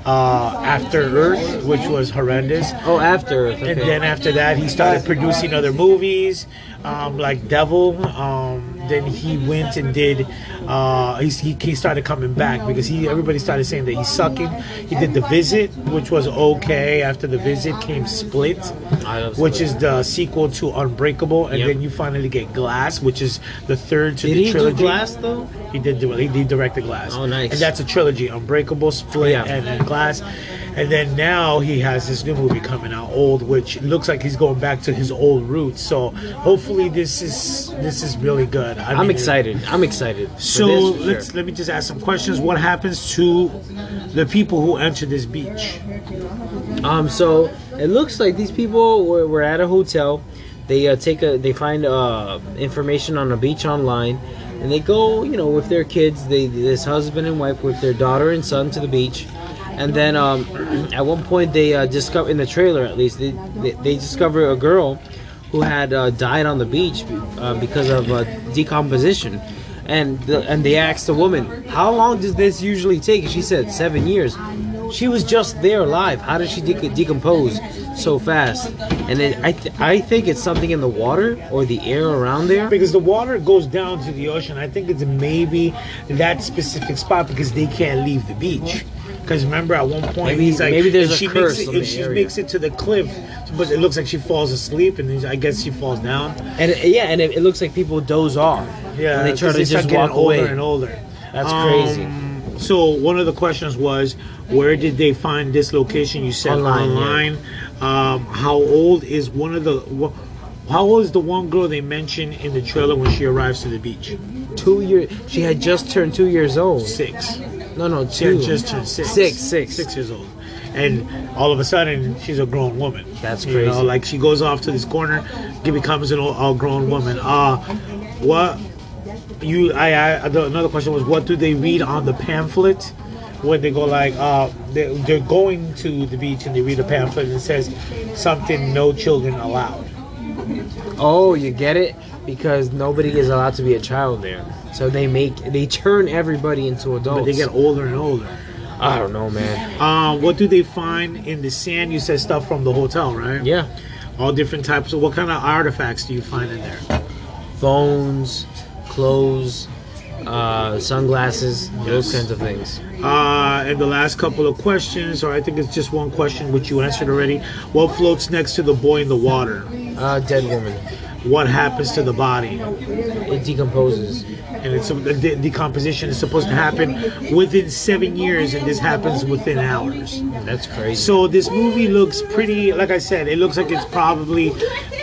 Speaker 1: uh, After Earth, which was horrendous.
Speaker 2: Oh, after. Okay.
Speaker 1: And then after that, he started producing other movies, um, like Devil. Um, then he went and did. Uh, he, he he started coming back because he everybody started saying that he's sucking. He did The Visit, which was okay. After The Visit came Split,
Speaker 2: I
Speaker 1: which is the sequel to Unbreakable, and
Speaker 2: Yep.
Speaker 1: then you finally get Glass, which is the third to
Speaker 2: Did
Speaker 1: the
Speaker 2: he
Speaker 1: trilogy.
Speaker 2: do Glass though?
Speaker 1: He did do it. He did direct the Glass.
Speaker 2: Oh, nice.
Speaker 1: And that's a trilogy: Unbreakable, Split,
Speaker 2: Yeah.
Speaker 1: and then Glass. And then now he has this new movie coming out, Old, which looks like he's going back to his old roots. So hopefully this is this is really good. I
Speaker 2: I'm
Speaker 1: mean,
Speaker 2: excited. I'm excited.
Speaker 1: So
Speaker 2: this,
Speaker 1: let's let me just ask some questions. What happens to the people who enter this beach?
Speaker 2: Um, so it looks like these people were, were at a hotel. They uh, take a, they find uh, information on a beach online, and they go, you know, with their kids. They this husband and wife with their daughter and son to the beach, and then um, at one point they uh, discover in the trailer at least they they, they discover a girl who had uh, died on the beach uh, because of uh, decomposition. And the, and they asked the woman, "How long does this usually take?" She said, seven years." She was just there alive. How did she de- decompose so fast? And it, I, th- I think it's something in the water or the air around there.
Speaker 1: Because the water goes down to the ocean. I think it's maybe that specific spot because they can't leave the beach. Because remember, at one point
Speaker 2: Maybe-
Speaker 1: he's like,
Speaker 2: maybe there's a
Speaker 1: she
Speaker 2: curse
Speaker 1: makes it, she
Speaker 2: area.
Speaker 1: makes it to the cliff, but it looks like she falls asleep, and I guess she falls down.
Speaker 2: And it, yeah, and it, it looks like people doze off.
Speaker 1: Yeah,
Speaker 2: they try to
Speaker 1: start
Speaker 2: just walk
Speaker 1: older
Speaker 2: away.
Speaker 1: and older.
Speaker 2: That's
Speaker 1: Um,
Speaker 2: crazy.
Speaker 1: So one of the questions was, where did they find this location? You said
Speaker 2: Online,
Speaker 1: online. Um, how old is one of the? How old is the one girl they mentioned in the trailer when she arrives to the beach?
Speaker 2: Two years. She had just turned two years old.
Speaker 1: Six.
Speaker 2: No, no,
Speaker 1: She
Speaker 2: two.
Speaker 1: had just turned six.
Speaker 2: Six, six.
Speaker 1: Six years old. And all of a sudden, she's a grown woman.
Speaker 2: That's
Speaker 1: You
Speaker 2: crazy.
Speaker 1: know, like she goes off to this corner, becomes an old, a grown woman. Uh, what you? I, I. the- Another question was, what do they read on the pamphlet when they go like, uh, they, they're going to the beach and they read a pamphlet and it says something, no children allowed.
Speaker 2: Oh, you get it? Because nobody is allowed to be a child there. So they make they turn everybody into adults.
Speaker 1: But they get older and older.
Speaker 2: I don't know, man.
Speaker 1: Uh, what do they find in the sand? You said stuff from the hotel, right?
Speaker 2: Yeah,
Speaker 1: All different types of. What kind of artifacts do you find in there?
Speaker 2: phones, clothes, uh, sunglasses, those kinds of things.
Speaker 1: Uh, and the last couple of questions, or I think it's just one question which you answered already. What floats next to the boy in the water?
Speaker 2: Uh, dead woman.
Speaker 1: What happens to the body?
Speaker 2: It decomposes.
Speaker 1: And it's the de- decomposition is supposed to happen within seven years, and this happens within hours.
Speaker 2: That's crazy.
Speaker 1: So this movie looks pretty. Like I said, it looks like it's probably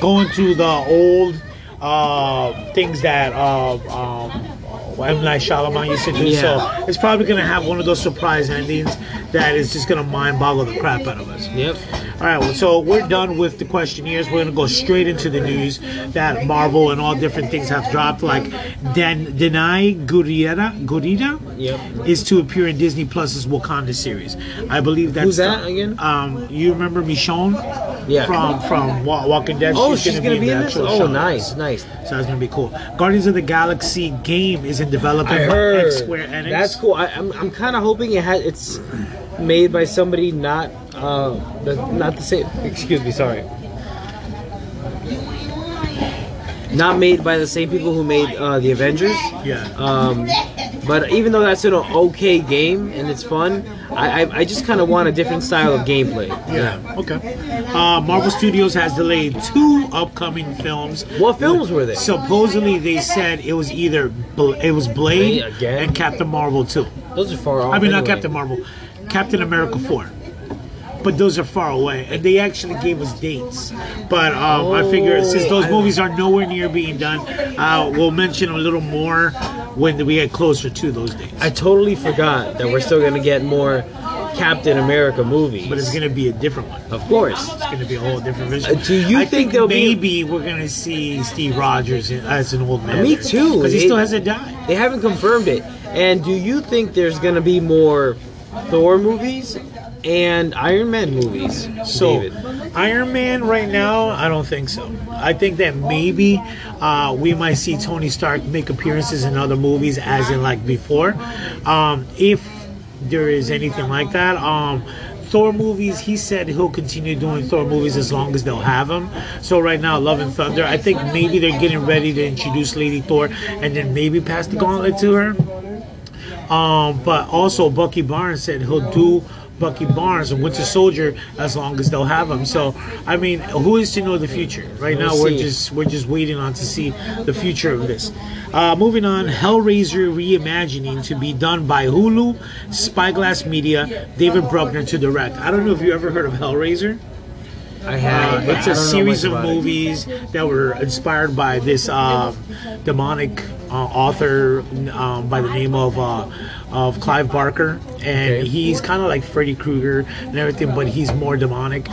Speaker 1: going to the old uh, things that uh, um, M Night Shyamalan used to do.
Speaker 2: Yeah.
Speaker 1: So it's probably going to have one of those surprise endings that is just going to mind boggle the crap out of us.
Speaker 2: Yep.
Speaker 1: All right, well, so we're done with the questionnaires. We're going to go straight into the news that Marvel and all different things have dropped. Like Dan Danai Gurira, Gurira
Speaker 2: Yep.
Speaker 1: is to appear in Disney Plus's Wakanda series. I believe that's
Speaker 2: Who's that
Speaker 1: the-
Speaker 2: again?
Speaker 1: Um, you remember Michonne?
Speaker 2: Yeah.
Speaker 1: From from Wa- Walking Dead.
Speaker 2: Oh, she's gonna be in this.
Speaker 1: actual
Speaker 2: Oh,
Speaker 1: show.
Speaker 2: nice, nice.
Speaker 1: So that's gonna be cool. Guardians of the Galaxy game is in development
Speaker 2: I
Speaker 1: by
Speaker 2: heard.
Speaker 1: X Square Enix.
Speaker 2: That's cool. I, I'm, I'm kind of hoping it has. It's made by somebody not uh the, not the same. Excuse me. Sorry. Not made by the same people who made uh, the Avengers.
Speaker 1: Yeah.
Speaker 2: Um, but even though that's an okay game and it's fun, I I, I just kind of want a different style of gameplay.
Speaker 1: Yeah. Okay. Uh, Marvel Studios has delayed two upcoming films.
Speaker 2: What films were they?
Speaker 1: Supposedly, they said it was either Bl- it was Blade
Speaker 2: Blade
Speaker 1: and Captain Marvel two.
Speaker 2: Those are far off.
Speaker 1: I mean, not. Captain Marvel, Captain America four. But those are far away, and they actually gave us dates. But um, I figure since those movies are nowhere near being done, uh, we'll mention a little more when we get closer to those dates.
Speaker 2: I totally forgot that we're still gonna get more Captain America movies.
Speaker 1: but it's gonna be a different one.
Speaker 2: of course.
Speaker 1: It's gonna be a whole different vision.
Speaker 2: Uh, do you
Speaker 1: I
Speaker 2: think there'll be-
Speaker 1: maybe we're gonna see Steve Rogers as an old man?
Speaker 2: Me too.
Speaker 1: because he still hasn't died.
Speaker 2: They haven't confirmed it. And do you think there's gonna be more Thor movies and Iron Man movies?
Speaker 1: So,
Speaker 2: David?
Speaker 1: Iron Man right now, I don't think so. I think that maybe uh, we might see Tony Stark make appearances in other movies, as in like before, um, if there is anything like that. Um, Thor movies, he said he'll continue doing Thor movies as long as they'll have him. So right now, Love and Thunder, I think maybe they're getting ready to introduce Lady Thor and then maybe pass the gauntlet to her. Um, but also Bucky Barnes said he'll do Bucky Barnes and Winter Soldier as long as they'll have him. So I mean, who is to know the future? Right now, we're just we're just waiting on to see the future of this. Uh, moving on, Hellraiser reimagining to be done by Hulu, Spyglass Media, David Bruckner to direct. I don't know if you ever heard of Hellraiser.
Speaker 2: I
Speaker 1: Uh,
Speaker 2: have.
Speaker 1: it's
Speaker 2: I
Speaker 1: a series of
Speaker 2: about it.
Speaker 1: movies that were inspired by this um, demonic uh, author um, by the name of uh, of Clive Barker, and
Speaker 2: Okay.
Speaker 1: he's kind of like Freddy Krueger and everything, but he's more demonic.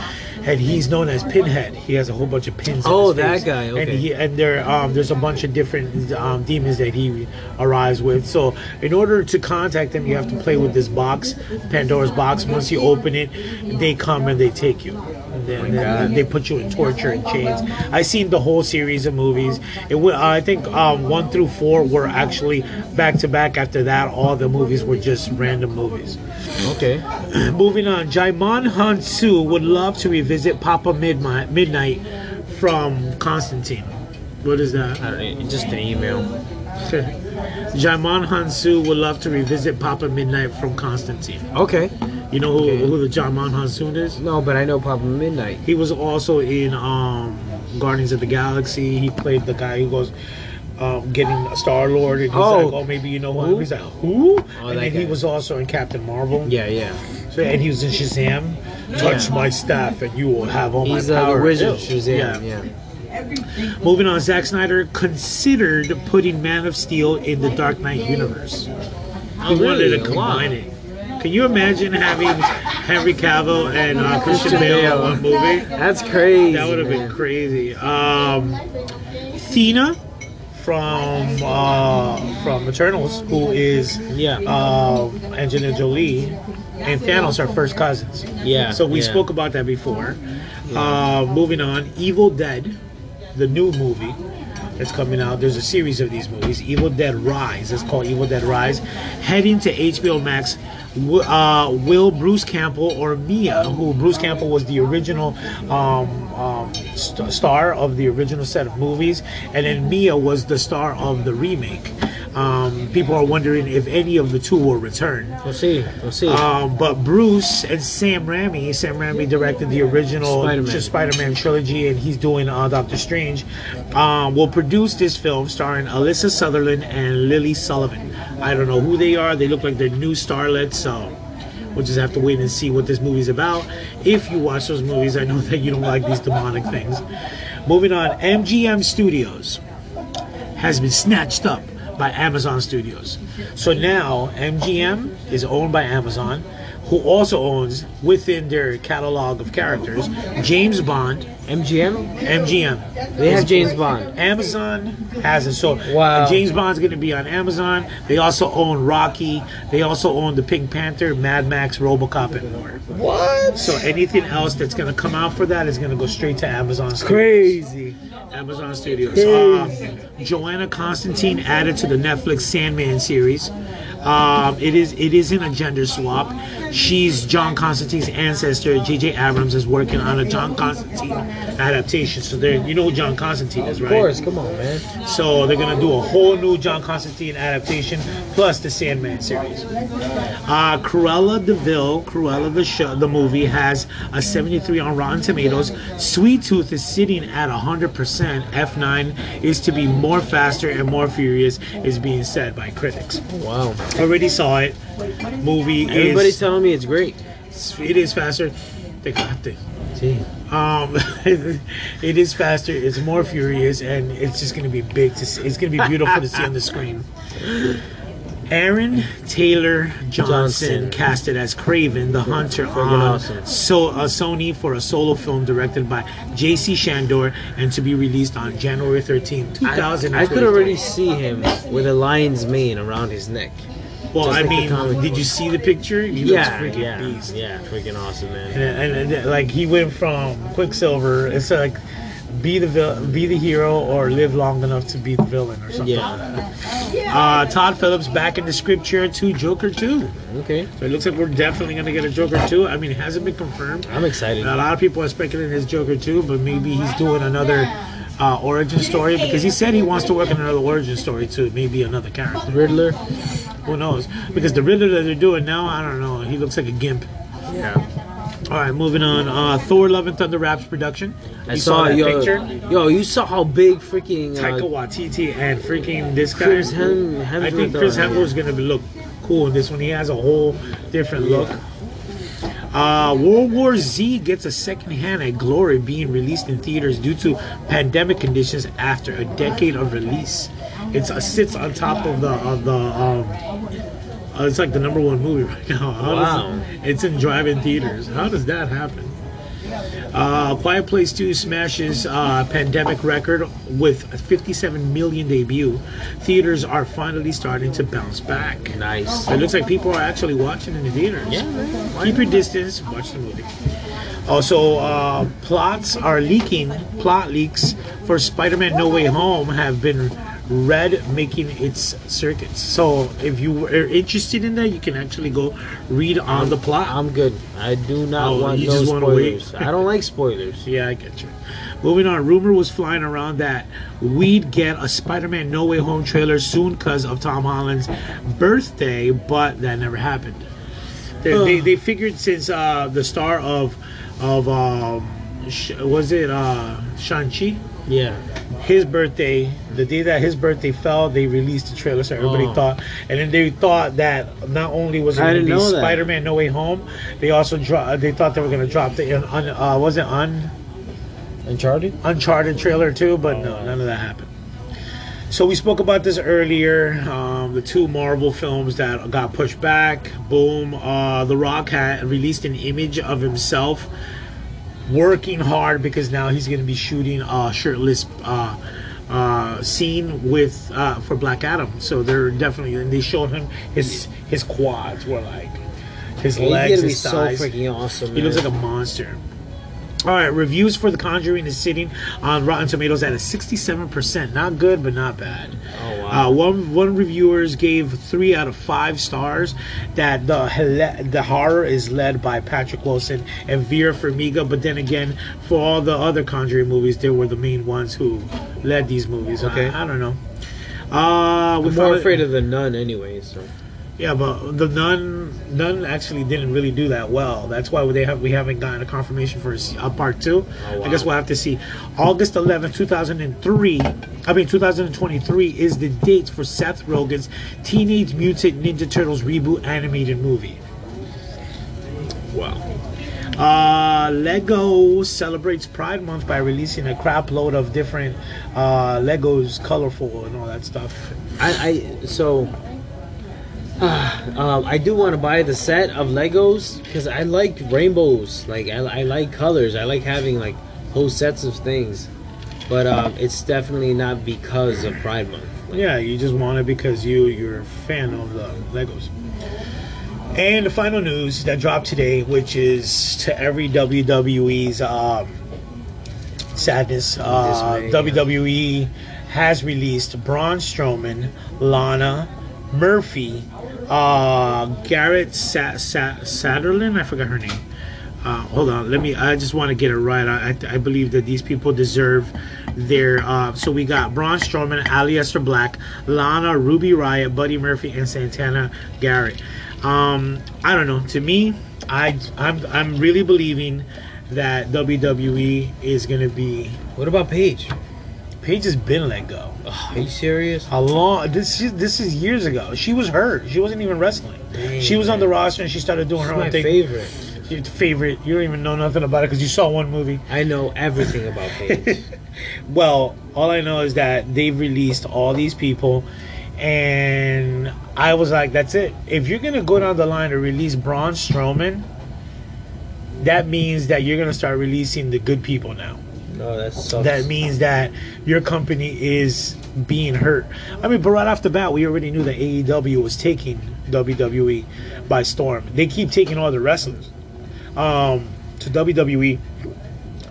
Speaker 1: And he's known as Pinhead. He has a whole bunch of pins. in
Speaker 2: Oh, that
Speaker 1: face.
Speaker 2: guy,
Speaker 1: And
Speaker 2: okay.
Speaker 1: he and there um, there's a bunch of different um, demons that he arrives with. So in order to contact them, you have to play with this box, Pandora's box. Once you open it, they come and they take you. And then, then they put you in torture and chains. I seen the whole series of movies. It wa- I think um, one through four were actually back to back. After that, all the movies were just random movies.
Speaker 2: Okay.
Speaker 1: Moving on, Djimon Hounsou would love to revisit Papa Midnight, Midnight from Constantine. What is that?
Speaker 2: I don't know, just an email.
Speaker 1: Djimon Hounsou would love to revisit Papa Midnight from Constantine.
Speaker 2: Okay.
Speaker 1: You know who,
Speaker 2: Okay.
Speaker 1: who the John Monhansoon is?
Speaker 2: No, but I know Papa Midnight.
Speaker 1: He was also in um, Guardians of the Galaxy. He played the guy who goes um, getting a Star Lord, and he's
Speaker 2: Oh.
Speaker 1: like, "Oh, maybe you know
Speaker 2: Who?
Speaker 1: who?" He's like, "Who?"
Speaker 2: Oh,
Speaker 1: and then he was also in Captain Marvel.
Speaker 2: Yeah, yeah.
Speaker 1: So, and he was in Shazam. Touch
Speaker 2: Yeah.
Speaker 1: my staff, and you will have all
Speaker 2: He's
Speaker 1: my
Speaker 2: uh,
Speaker 1: power.
Speaker 2: the wizard. Shazam. Yeah.
Speaker 1: Moving on, Zack Snyder considered putting Man of Steel in the Dark Knight universe. He wanted
Speaker 2: really?
Speaker 1: to combine it. Can you imagine having Henry Cavill and uh, Christian
Speaker 2: Christian
Speaker 1: Bale in
Speaker 2: Bale.
Speaker 1: one movie?
Speaker 2: That's crazy.
Speaker 1: That would have been crazy. Um, Thena from uh, from Eternals, who is
Speaker 2: Yeah.
Speaker 1: um, Angelina Jolie, and Thanos are first cousins.
Speaker 2: Yeah,
Speaker 1: So we
Speaker 2: yeah.
Speaker 1: spoke about that before. Uh, moving on, Evil Dead, the new movie that's coming out. There's a series of these movies. Evil Dead Rise. It's called Evil Dead Rise. Heading to HBO Max. Uh, will Bruce Campbell or Mia, who Bruce Campbell was the original um, um, st- star of the original set of movies, and then Mia was the star of the remake. Um, people are wondering if any of the two will return.
Speaker 2: We'll see. We'll see.
Speaker 1: Um, but Bruce and Sam Raimi, Sam Raimi directed the original
Speaker 2: Spider-Man.
Speaker 1: Spider-Man, trilogy, and he's doing uh, Doctor Strange. Um, will produce this film starring Alyssa Sutherland and Lily Sullivan. I don't know who they are. They look like they're new starlets, so we'll just have to wait and see what this movie's about. If you watch those movies, I know that you don't like these demonic things. Moving on, MGM Studios has been snatched up by Amazon Studios. So now MGM is owned by Amazon, who also owns within their catalog of characters James Bond,
Speaker 2: MGM.
Speaker 1: MGM.
Speaker 2: They have James Bond.
Speaker 1: Amazon has it. So uh,
Speaker 2: Wow.
Speaker 1: James Bond's going to be on Amazon. They also own Rocky. They also own the Pink Panther, Mad Max, RoboCop, and more.
Speaker 2: What?
Speaker 1: So anything else that's going to come out for that is going to go straight to Amazon.
Speaker 2: Crazy.
Speaker 1: Amazon Studios. Um, Joanna Constantine added to the Netflix Sandman series. Um, it is it isn't a gender swap. She's John Constantine's ancestor. J.J. Abrams is working on a John Constantine adaptation. So there, you know who John Constantine is, right.
Speaker 2: Of course. Come on, man.
Speaker 1: So they're gonna do a whole new John Constantine adaptation plus the Sandman series. Uh, Cruella Deville, Cruella the show, the movie has a 73 on Rotten Tomatoes. Sweet Tooth is sitting at 100%. F9 is to be more faster and more furious, is being said by critics.
Speaker 2: Wow.
Speaker 1: Already saw it. Movie
Speaker 2: Everybody's
Speaker 1: is
Speaker 2: telling me it's great.
Speaker 1: it is faster. They got the
Speaker 2: See.
Speaker 1: um, it is faster. It's more furious, and it's just going to be big to see. It's going to be beautiful to see on the screen. Aaron Taylor Johnson,
Speaker 2: Johnson.
Speaker 1: casted as Kraven the Hunter on
Speaker 2: awesome.
Speaker 1: so, uh, Sony for a solo film directed by J.C. Chandor and to be released on January 13,
Speaker 2: I,
Speaker 1: 2000.
Speaker 2: I could already see him with a lion's mane around his neck.
Speaker 1: Well,
Speaker 2: just
Speaker 1: I
Speaker 2: like
Speaker 1: mean,
Speaker 2: comic
Speaker 1: did
Speaker 2: book.
Speaker 1: you see the picture? He looks
Speaker 2: Yeah,
Speaker 1: freaking
Speaker 2: yeah,
Speaker 1: beast.
Speaker 2: yeah, freaking awesome, man.
Speaker 1: and, and, and, like he went from Quicksilver. It's like be the vil- be the hero or live long enough to be the villain or something.
Speaker 2: Yeah.
Speaker 1: Uh, Todd Phillips back in the script chair to Joker 2.
Speaker 2: Okay,
Speaker 1: So it looks like we're definitely going to get a Joker 2. I mean, it hasn't been confirmed.
Speaker 2: I'm excited.
Speaker 1: A lot of people are speculating it's Joker 2, but maybe he's doing another uh, origin story because he said he wants to work on another origin story too. Maybe another character.
Speaker 2: Riddler.
Speaker 1: Who knows? Because the Riddler that they're doing now, I don't know. He looks like a gimp.
Speaker 2: Yeah.
Speaker 1: All right, moving on. Uh, Thor: Love and Thunder Raps production.
Speaker 2: I
Speaker 1: You
Speaker 2: saw,
Speaker 1: that
Speaker 2: yo,
Speaker 1: picture.
Speaker 2: yo, you saw how big freaking
Speaker 1: Taika
Speaker 2: uh,
Speaker 1: Waititi and freaking this guy.
Speaker 2: Chris Hem-
Speaker 1: I think
Speaker 2: Hemsworth
Speaker 1: Chris
Speaker 2: are-
Speaker 1: Hemsworth's gonna be, look cool in this one. He has a whole different look. Uh, World War Z gets a second hand at Glory being released in theaters due to pandemic conditions after a decade of release. It's uh, sits on top of the of the um, uh, it's like the number one movie right now. How
Speaker 2: Wow.
Speaker 1: it- it's in drive-in theaters. How does that happen? Uh, Quiet Place 2 smashes uh, pandemic record with a 57 million debut. Theaters are finally starting to bounce back.
Speaker 2: nice.
Speaker 1: It looks like people are actually watching in the theaters.
Speaker 2: Yeah, man.
Speaker 1: Keep your distance. Watch the movie. Also, uh, plots are leaking. Plot leaks for Spider-Man: No Way Home have been read, making its circuits. So, if you are interested in that, you can actually go read on the plot.
Speaker 2: I'm good. I do not
Speaker 1: Oh,
Speaker 2: want
Speaker 1: you
Speaker 2: no
Speaker 1: just wanna wait.
Speaker 2: spoilers. I don't like spoilers.
Speaker 1: Yeah, I get you. Moving on, rumor was flying around that we'd get a Spider-Man No Way Home trailer soon because of Tom Holland's birthday, but that never happened. They, they, they figured since uh, the star of of um, sh- was it uh, Shang Chi,
Speaker 2: Yeah.
Speaker 1: his birthday, the day that his birthday fell, they released the trailer, so everybody
Speaker 2: Oh.
Speaker 1: thought, and then they thought that not only was it going to be. Spider-Man No Way Home, they also dro- they thought they were going to drop the un- uh, was it un-
Speaker 2: Uncharted.
Speaker 1: Uncharted trailer too, but no, none of that happened. So we spoke about this earlier. Um, the two Marvel films that got pushed back. Boom. Uh, the Rock had released an image of himself working hard because now he's going to be shooting a shirtless uh, uh, scene with uh, for Black Adam. So they're definitely and they showed him his his quads were like his
Speaker 2: Yeah,
Speaker 1: legs, his
Speaker 2: so freaking awesome.
Speaker 1: He looks like a monster. All right, reviews for The Conjuring is sitting on Rotten Tomatoes at a 67%. Not good, but not bad.
Speaker 2: Oh, wow.
Speaker 1: Uh, one one reviewers gave three out of five stars. That the the horror is led by Patrick Wilson and Vera Farmiga, but then again, for all the other Conjuring movies, they were the main ones who led these movies. Okay, I, I don't know. Uh,
Speaker 2: I'm more
Speaker 1: it-
Speaker 2: afraid of the nun, anyway. So
Speaker 1: yeah, but the nun nun actually didn't really do that well. That's why they have we haven't gotten a confirmation for a part two.
Speaker 2: Oh, wow.
Speaker 1: I guess we'll have to see. August 11th, 2003. I mean 2023 is the date for Seth Rogen's Teenage Mutant Ninja Turtles reboot animated movie. Wow. Uh, Lego celebrates Pride Month by releasing a crap load of different uh, Legos, colorful and all that stuff.
Speaker 2: I, I so. um, I do want to buy the set of Legos because I like rainbows. Like I, I like colors. I like having like whole sets of things. But um, it's definitely not because of Pride Month. Like,
Speaker 1: Yeah, you just want it because you you're a fan of the Legos. And the final news that dropped today, which is to every WWE's um, sadness, uh,
Speaker 2: yeah.
Speaker 1: WWE has released Braun Strowman, Lana, Murphy, uh, Garrett Sa- Sa- Satterlin. I forgot her name. Uh, hold on, let me. I just want to get it right. I, I, I believe that these people deserve their. Uh, so we got Braun Strowman, Aleister Black, Lana, Ruby Riott, Buddy Murphy, and Santana Garrett. Um, I don't know. To me, I I'm I'm really believing that WWE is gonna be.
Speaker 2: What about Paige?
Speaker 1: Paige has been let go.
Speaker 2: Are you serious?
Speaker 1: How long? This is this is years ago. She was hurt. She wasn't even wrestling. she was on the roster and she started doing her own
Speaker 2: my
Speaker 1: thing.
Speaker 2: favorite.
Speaker 1: Your favorite. You don't even know nothing about it because you saw one movie.
Speaker 2: I know everything about Paige.
Speaker 1: Well, all I know is that they've released all these people, and I was like, that's it. If you're gonna go down the line to release Braun Strowman, that means that you're gonna start releasing the good people now.
Speaker 2: No, that sucks.
Speaker 1: That means that your company is being hurt. I mean, but right off the bat, we already knew that AEW was taking WWE by storm. They keep taking all the wrestlers um, to WWE.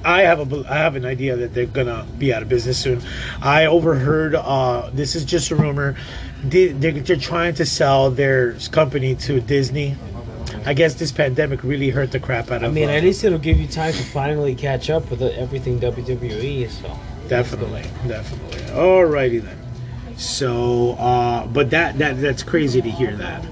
Speaker 1: I have a I have an idea that they're gonna be out of business soon. I overheard. Uh, this is just a rumor. They, they're, they're trying to sell their company to Disney. I guess this pandemic really hurt the crap out of. Me.
Speaker 2: I mean,
Speaker 1: uh,
Speaker 2: at least it'll give you time to finally catch up with everything WWE. So
Speaker 1: Definitely, definitely. Alrighty then. So, uh, but that that that's crazy to hear that.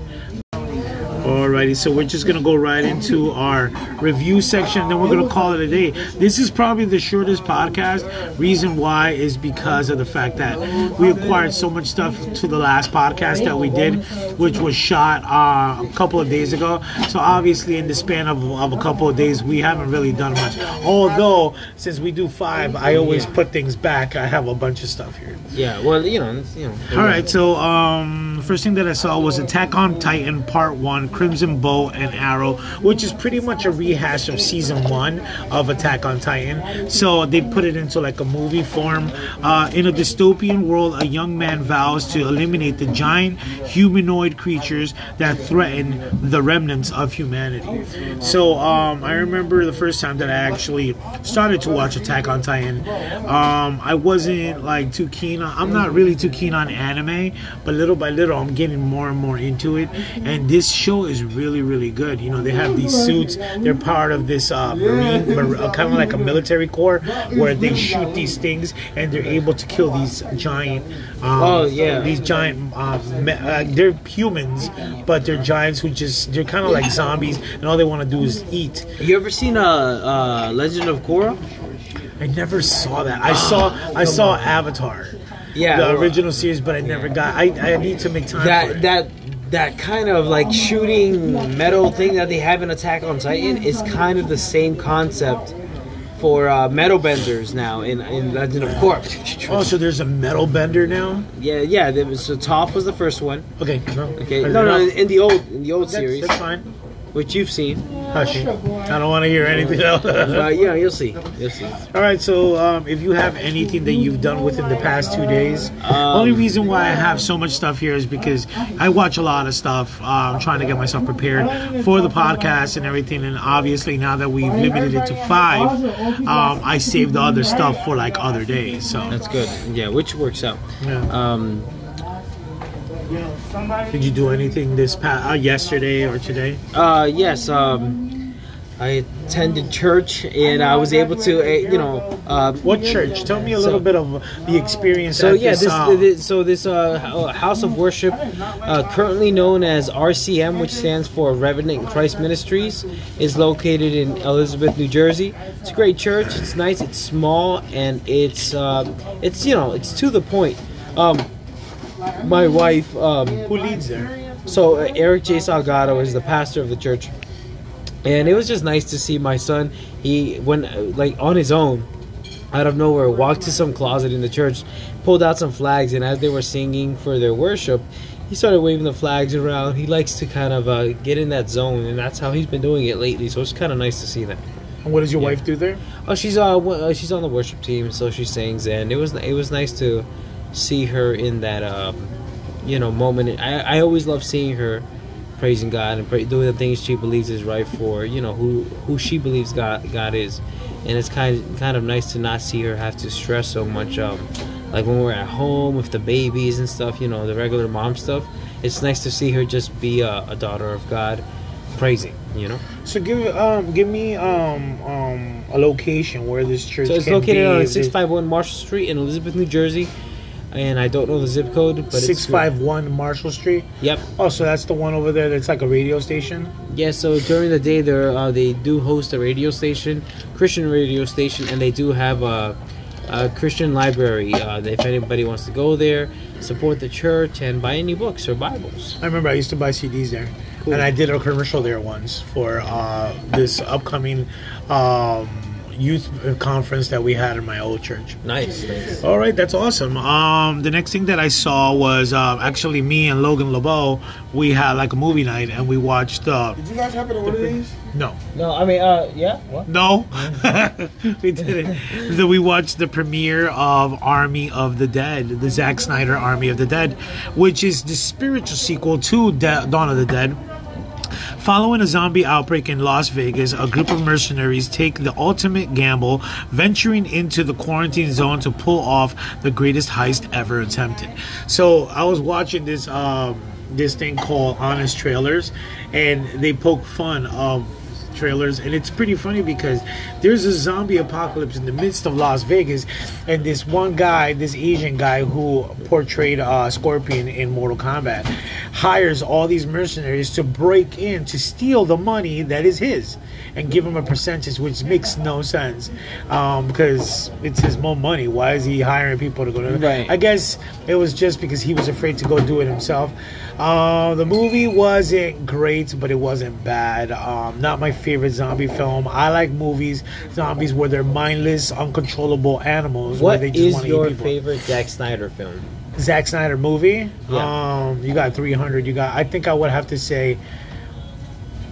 Speaker 1: Alrighty, so we're just gonna go right into our review section, then we're gonna call it a day. This is probably the shortest podcast. Reason why is because of the fact that we acquired so much stuff to the last podcast that we did, which was shot uh, a couple of days ago. So obviously, in the span of, of a couple of days, we haven't really done much. Although, since we do five, I always put things back. I have a bunch of stuff here.
Speaker 2: yeah, well, you know, you know.
Speaker 1: All right, so um, first thing that I saw was Attack on Titan Part One, Crimson Bow and Arrow, which is pretty much a rehash of season one of Attack on Titan. So they put it into like a movie form. Uh, in a dystopian world, a young man vows to eliminate the giant humanoid creatures that threaten the remnants of humanity. So um, I remember the first time that I actually started to watch Attack on Titan. Um, I wasn't like too keen on. I'm not really too keen on anime, but little by little, I'm getting more and more into it. And this show is really really good. You know, they have these suits. They're part of this uh, marine, mar- uh, kind of like a military corps, where they shoot these things and they're able to kill these giant. Um,
Speaker 2: Oh, yeah.
Speaker 1: these giant. Um, me- uh, they're humans, but they're giants who just they're kind of like zombies, and all they want to do is eat.
Speaker 2: You ever seen uh, uh, Legend of Korra?
Speaker 1: I never saw that. I saw I saw Avatar,
Speaker 2: Yeah,
Speaker 1: the original series, but I never got. I, I need to make time for
Speaker 2: that that that kind of like shooting metal thing that they have in Attack on Titan is kind of the same concept for uh, metal benders now in, in Legend of Korra.
Speaker 1: Oh, so there's a metal bender now.
Speaker 2: Yeah, yeah. There was, so Toph was the first one.
Speaker 1: Okay, no,
Speaker 2: Okay, no, no, in the old in the old
Speaker 1: That's,
Speaker 2: series,
Speaker 1: that's fine.
Speaker 2: Which you've seen.
Speaker 1: Hush. I don't want to hear anything else.
Speaker 2: But yeah, you'll see. You'll see.
Speaker 1: All right, so um, if you have anything that you've done within the past two days,
Speaker 2: Um,
Speaker 1: only reason why I have so much stuff here is because I watch a lot of stuff. Uh, I'm trying to get myself prepared for the podcast and everything. And obviously, now that we've limited it to five, um, I saved the other stuff for like other days. So,
Speaker 2: That's good. Yeah, which works out.
Speaker 1: yeah. Did you do anything this past uh, yesterday or today?
Speaker 2: uh, yes. Um, I attended church and I was able to, uh, you know, uh,
Speaker 1: What church? Tell me a little
Speaker 2: So-
Speaker 1: bit of the experience.
Speaker 2: So yeah,
Speaker 1: this,
Speaker 2: this,
Speaker 1: uh,
Speaker 2: this so this uh, house of worship, uh, currently known as RCM, which stands for Revenant Christ Ministries, is located in Elizabeth, New Jersey. It's a great church. It's nice. It's small and it's uh, it's you know it's to the point. Um, my wife, um,
Speaker 1: who leads there?
Speaker 2: so uh, Eric J. Salgado is the pastor of the church, and it was just nice to see my son. He went uh, like on his own, out of nowhere, walked to some closet in the church, pulled out some flags, and as they were singing for their worship, he started waving the flags around. He likes to kind of uh, get in that zone, and that's how he's been doing it lately. So it's kind of nice to see that.
Speaker 1: And what does your
Speaker 2: Yeah.
Speaker 1: wife do there?
Speaker 2: Oh, she's uh, w- uh she's on the worship team, so she sings, and it was it was nice to see her in that um, you know moment. I I always love seeing her praising God and pray, doing the things she believes is right for you know who who she believes God God is, and it's kind of, kind of nice to not see her have to stress so much. Um, like when we're at home with the babies and stuff, you know, the regular mom stuff. It's nice to see her just be a, a daughter of God, praising. You know.
Speaker 1: So give um give me um um a location where this church.
Speaker 2: So it's located
Speaker 1: be.
Speaker 2: on 651 Marshall Street in Elizabeth, New Jersey. And I don't know the zip code, but it's
Speaker 1: 651 Marshall Street.
Speaker 2: Yep.
Speaker 1: Oh, so that's the one over there that's like a radio station.
Speaker 2: Yeah. So during the day, there uh, they do host a radio station, Christian radio station, and they do have a, a Christian library. Uh, if anybody wants to go there, support the church, and buy any books or Bibles.
Speaker 1: I remember I used to buy CDs there,
Speaker 2: Cool.
Speaker 1: and I did a commercial there once for uh, this upcoming um, youth conference that we had in my old church.
Speaker 2: Nice. nice.
Speaker 1: All right, that's awesome. Um, the next thing that I saw was uh, actually me and Logan LeBeau. We had like a movie night, and we watched. Uh,
Speaker 3: Did you guys happen to order these?
Speaker 1: no,
Speaker 2: No, I mean, uh, yeah. What?
Speaker 1: No, we didn't. So we watched the premiere of Army of the Dead, the Zack Snyder Army of the Dead, which is the spiritual sequel to De- Dawn of the Dead. Following a zombie outbreak in Las Vegas, a group of mercenaries take the ultimate gamble, venturing into the quarantine zone to pull off the greatest heist ever attempted. So I was watching this um, this thing called Honest Trailers, and they poke fun of trailers and it's pretty funny because there's a zombie apocalypse in the midst of Las Vegas and this one guy this Asian guy who portrayed uh, Scorpion in Mortal Kombat hires all these mercenaries to break in to steal the money that is his and give him a percentage which makes no sense um, because it's his own money why is he hiring people to go to
Speaker 2: Right.
Speaker 1: I guess it was just because he was afraid to go do it himself. Uh, the movie wasn't great, but it wasn't bad. Um, not my favorite zombie film. I like movies, zombies where they're mindless, uncontrollable animals. where they just
Speaker 2: is your favorite Zack Snyder film?
Speaker 1: Zack Snyder movie?
Speaker 2: Yeah.
Speaker 1: Um, you got 300. You got. I think I would have to say,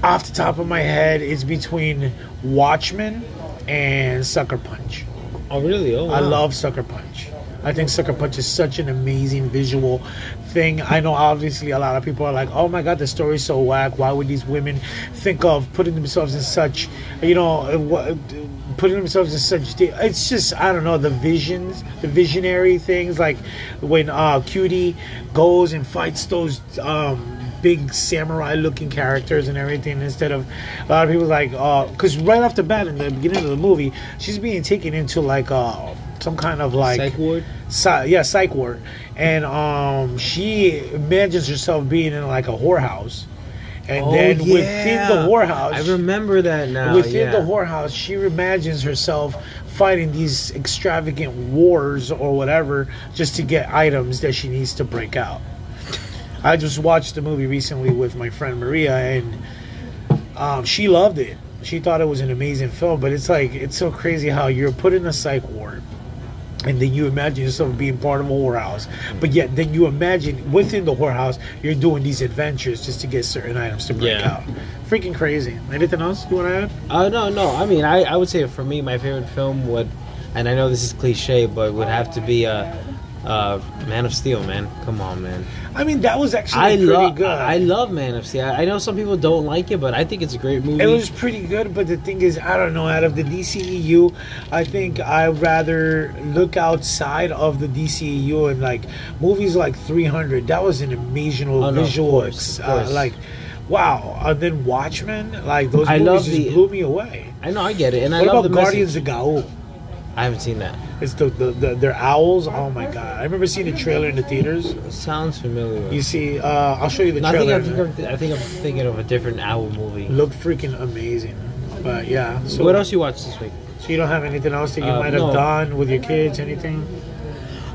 Speaker 1: off the top of my head, it's between Watchmen and Sucker Punch.
Speaker 2: Oh, really? Oh,
Speaker 1: I love Sucker Punch. I think Sucker Punch is such an amazing visual thing. I know obviously a lot of people are like, "Oh my god, the story's so whack. Why would these women think of putting themselves in such, you know, uh, putting themselves in such de- it's just I don't know, the visions, the visionary things like when uh Cutie goes and fights those um big samurai looking characters and everything instead of a lot of people like because right off the bat in the beginning of the movie she's being taken into like uh some kind of like
Speaker 2: Psych ward.
Speaker 1: Psy- yeah, psych ward, and um, she imagines herself being in like a whorehouse, and then within the whorehouse,
Speaker 2: Oh, I remember that now.
Speaker 1: within
Speaker 2: yeah.
Speaker 1: the whorehouse, she imagines herself fighting these extravagant wars or whatever just to get items that she needs to break out. I just watched the movie recently with my friend Maria, and um, she loved it. She thought it was an amazing film, but it's like it's so crazy how you're put in a psych ward, and then you imagine yourself being part of a whorehouse, but yet then you imagine within the whorehouse you're doing these adventures just to get certain items to break
Speaker 2: Yeah.
Speaker 1: out. Freaking crazy. Anything else you want to add?
Speaker 2: Uh, no, no. I mean, I, I would say for me, my favorite film would, and I know this is cliche, but would have to be uh, uh, Man of Steel. Man, come on, man.
Speaker 1: I mean, that was actually
Speaker 2: I
Speaker 1: pretty
Speaker 2: love
Speaker 1: good.
Speaker 2: I love Man of Steel. I know some people don't like it, but I think it's a great movie.
Speaker 1: It was pretty good, but the thing is, I don't know. Out of the DCEU, I think I'd rather look outside of the DCEU and like movies like 300. That was an amazing
Speaker 2: Oh, no,
Speaker 1: visual,
Speaker 2: course,
Speaker 1: uh, like wow. And then Watchmen, like those
Speaker 2: I
Speaker 1: movies just
Speaker 2: the-
Speaker 1: blew me away.
Speaker 2: I know, I get it, and I
Speaker 1: What
Speaker 2: love
Speaker 1: about
Speaker 2: the
Speaker 1: Guardians
Speaker 2: message.
Speaker 1: of Ga'Hoole?
Speaker 2: I haven't seen that.
Speaker 1: It's the, the, the their owls. Oh my god! I remember seeing the trailer in the theaters.
Speaker 2: Sounds familiar.
Speaker 1: You see, uh, I'll show you the
Speaker 2: No, I think,
Speaker 1: trailer.
Speaker 2: I, think I'm, I think I'm thinking of a different owl movie.
Speaker 1: Looked freaking amazing. But yeah. So
Speaker 2: what else you watched this week?
Speaker 1: So you don't have anything else that you
Speaker 2: Uh,
Speaker 1: might have
Speaker 2: no.
Speaker 1: done with your kids? Anything?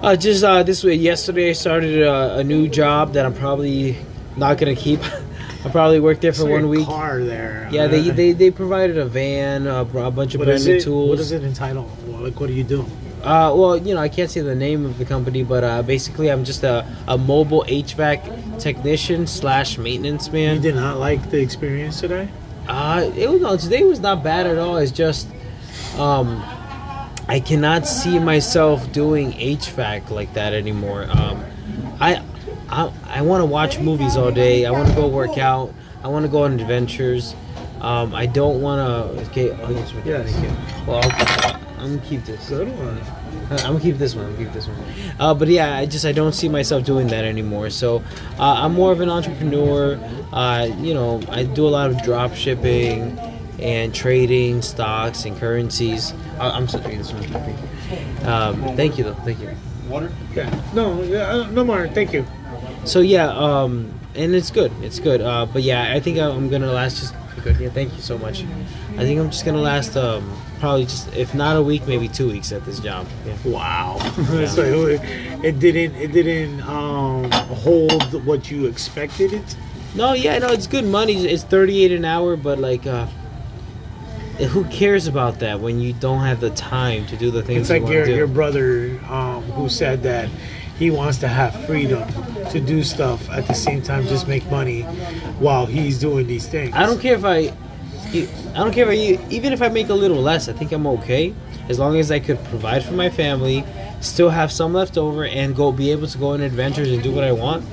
Speaker 2: Uh, just uh, this week, yesterday, I started a, a new job that I'm probably not gonna keep. I probably worked there for one week.
Speaker 1: Car there.
Speaker 2: Yeah, they,
Speaker 1: Uh,
Speaker 2: they they provided a van, a, a bunch of
Speaker 1: What
Speaker 2: brand new
Speaker 1: it?
Speaker 2: tools.
Speaker 1: What is it entitled? Like, what do you do?
Speaker 2: Uh, well, you know, I can't say the name of the company, but uh, basically, I'm just a, a mobile HVAC technician slash maintenance man.
Speaker 1: You did not like the experience today.
Speaker 2: Uh, it was no, today was not bad at all. It's just, um, I cannot see myself doing HVAC like that anymore. Um, I, I, I want to watch movies all day. I want to go work out. I want to go on adventures. Um, I don't want to. Okay, oh, yes,
Speaker 1: Yes.
Speaker 2: thank you. Well, I'll, I'm gonna keep this.
Speaker 1: Good one.
Speaker 2: Uh, I'm gonna keep this one. I'm gonna keep this one. Uh, but yeah, I just I don't see myself doing that anymore. So uh, I'm more of an entrepreneur. Uh, you know, I do a lot of drop shipping and trading stocks and currencies. Uh, I'm still sorry, this one. Thank you. Um, thank you though. Thank you. Water?
Speaker 1: Yeah. No. Yeah. uh, No more. Thank you.
Speaker 2: So yeah, um, and it's good. It's good. Uh, but yeah, I think I'm gonna last just good. Yeah, thank you so much. I think I'm just gonna last um, probably just if not a week, maybe two weeks at this job. Yeah.
Speaker 1: Wow. so it, it didn't. It didn't um, hold what you expected it.
Speaker 2: No, yeah, no, it's good money. It's thirty eight an hour, but like, uh, who cares about that when you don't have the time to do the things
Speaker 1: It's like
Speaker 2: want
Speaker 1: your
Speaker 2: do?
Speaker 1: your brother um, who said that he wants to have freedom to do stuff at the same time, just make money while he's doing these things.
Speaker 2: I don't care if I, I don't care if I, even if I make a little less. I think I'm okay as long as I could provide for my family, still have some left over, and go be able to go on adventures and do what I want.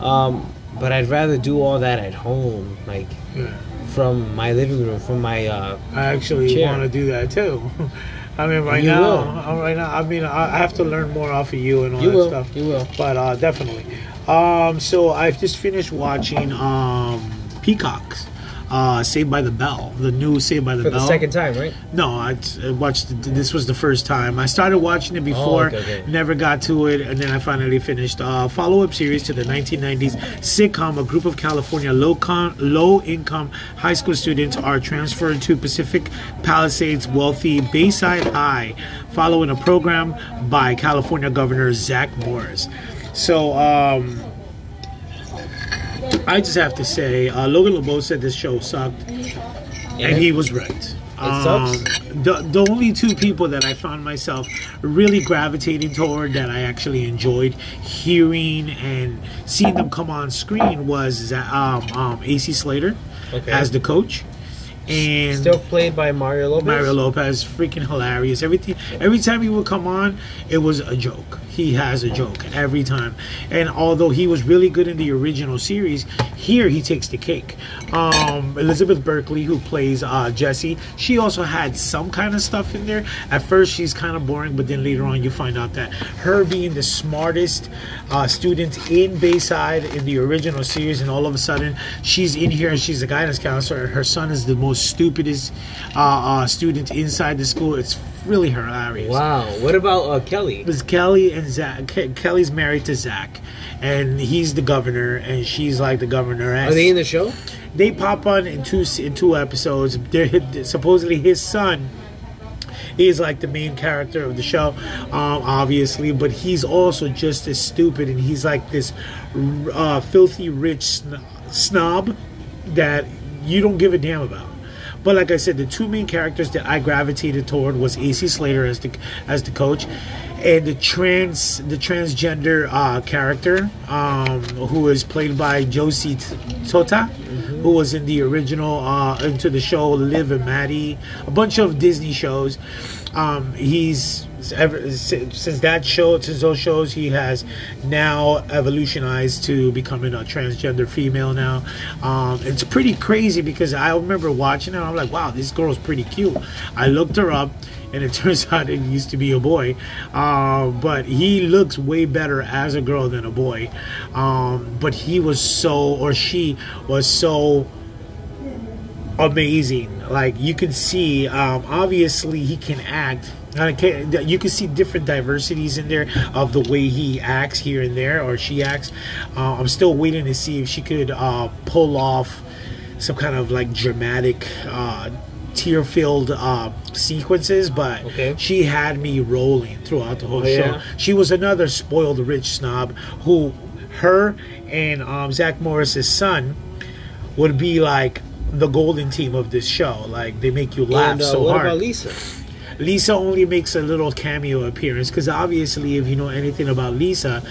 Speaker 2: Um, but I'd rather do all that at home, like
Speaker 1: Yeah.
Speaker 2: from my living room, from my. Uh,
Speaker 1: I actually want to do that too. I mean, right
Speaker 2: You
Speaker 1: now,
Speaker 2: will.
Speaker 1: uh, right now, I mean, I I have to learn more off of you and all
Speaker 2: you
Speaker 1: that
Speaker 2: will,
Speaker 1: stuff.
Speaker 2: you will.
Speaker 1: But uh, definitely. Um, so I've just finished watching um, Peacocks. Uh, Saved by the Bell, the new Saved by the
Speaker 2: For
Speaker 1: Bell.
Speaker 2: the second time, right?
Speaker 1: No, I, I watched. it- This was the first time I started watching it before.
Speaker 2: Oh, okay, okay.
Speaker 1: Never got to it, and then I finally finished. Uh, follow-up series to the 1990s sitcom. A group of California low con- low-income high school students are transferred to Pacific Palisades' wealthy Bayside High, following a program by California Governor Zach Morris. So. Um, I just have to say, uh, Logan LeBeau said this show sucked, and he was right. Um,
Speaker 2: sucks?
Speaker 1: the, the only two people that I found myself really gravitating toward that I actually enjoyed hearing and seeing them come on screen was um, um, AC Slater
Speaker 2: Okay.
Speaker 1: as the coach and
Speaker 2: Still played by Mario Lopez.
Speaker 1: Mario Lopez, freaking hilarious. Everything, every time he would come on, it was a joke. He has a joke every time, and although he was really good in the original series, here he takes the cake. Um, Elizabeth Berkley, who plays uh, Jessie, she also had some kind of stuff in there. At first, she's kind of boring, but then later on, you find out that her being the smartest uh, student in Bayside in the original series, and all of a sudden, she's in here and she's a guidance counselor. and Her son is the most stupidest uh, uh, student inside the school. It's really hilarious.
Speaker 2: Wow. What about uh, Kelly?
Speaker 1: Because Kelly and Zach, Ke- Kelly's married to Zach, and he's the governor, and she's like the governor.
Speaker 2: Are they in the show?
Speaker 1: They pop on in two in two episodes. They're supposedly his son. He's like the main character of the show, um, obviously, but he's also just as stupid, and he's like this uh, filthy rich sn- snob that you don't give a damn about. But like I said, the two main characters that I gravitated toward was AC Slater as the as the coach, and the trans the transgender uh, character um, who is played by Josie Tota, who was in the original uh, into the show Liv and Maddie, a bunch of Disney shows. Um, he's ever since that show since those shows he has now evolutionized to becoming a transgender female now. Um, it's pretty crazy because i remember watching it i'm like wow this girl's pretty cute. I looked her up and it turns out it used to be a boy uh, but he looks way better as a girl than a boy um, but he was so or she was so amazing. Like you can see, um, obviously he can act. You can see different diversities in there of the way he acts here and there, or she acts. Uh, I'm still waiting to see if she could uh, pull off some kind of like dramatic, uh, tear-filled uh, sequences. But
Speaker 2: Okay.
Speaker 1: she had me rolling throughout the whole
Speaker 2: Oh,
Speaker 1: show.
Speaker 2: yeah?
Speaker 1: She was another spoiled rich snob who, her and um, Zach Morris's son would be like the golden team of this show. Like they make you laugh
Speaker 2: and uh,
Speaker 1: so
Speaker 2: what
Speaker 1: hard.
Speaker 2: about Lisa?
Speaker 1: Lisa only makes a little cameo appearance because obviously, if you know anything about Lisa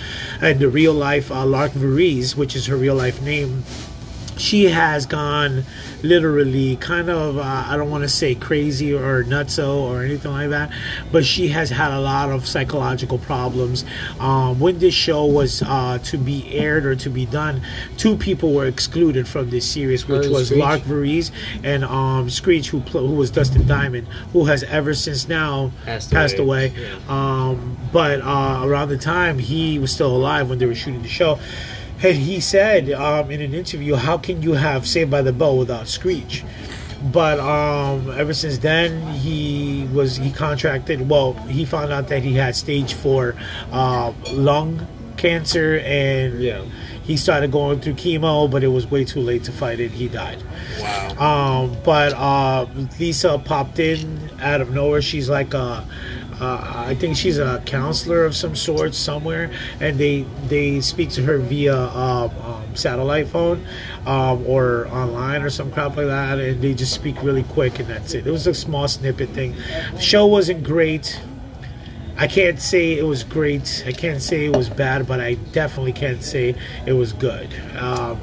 Speaker 1: and the real life uh, Lark Voorhies, which is her real life name, she has gone literally kind of uh, I don't want to say crazy or nutso or anything like that, but she has had a lot of psychological problems. Um, when this show was uh, to be aired or to be done, two people were excluded from this series, which
Speaker 2: Oh,
Speaker 1: was
Speaker 2: Screech?
Speaker 1: Lark Voorhies and um, Screech, who pl- who was Dustin Diamond, who has ever since now
Speaker 2: Passed
Speaker 1: passed,
Speaker 2: away.
Speaker 1: away. Um, but uh, around the time he was still alive when they were shooting the show. And he said um, in an interview, "How can you have Saved by the Bell without Screech?" But um, ever since then, he was he contracted. Well, he found out that he had stage four uh, lung cancer, and
Speaker 2: Yeah.
Speaker 1: he started going through chemo, but it was way too late to fight it. He died.
Speaker 2: Wow.
Speaker 1: Um, but uh, Lisa popped in out of nowhere. She's like a, uh, I think she's a counselor of some sort somewhere, and they they speak to her via um, um, satellite phone um, or online or some crap like that, and they just speak really quick, and that's it. It was a small snippet thing. The show wasn't great. I can't say it was great. I can't say it was bad, but I definitely can't say it was good. Um,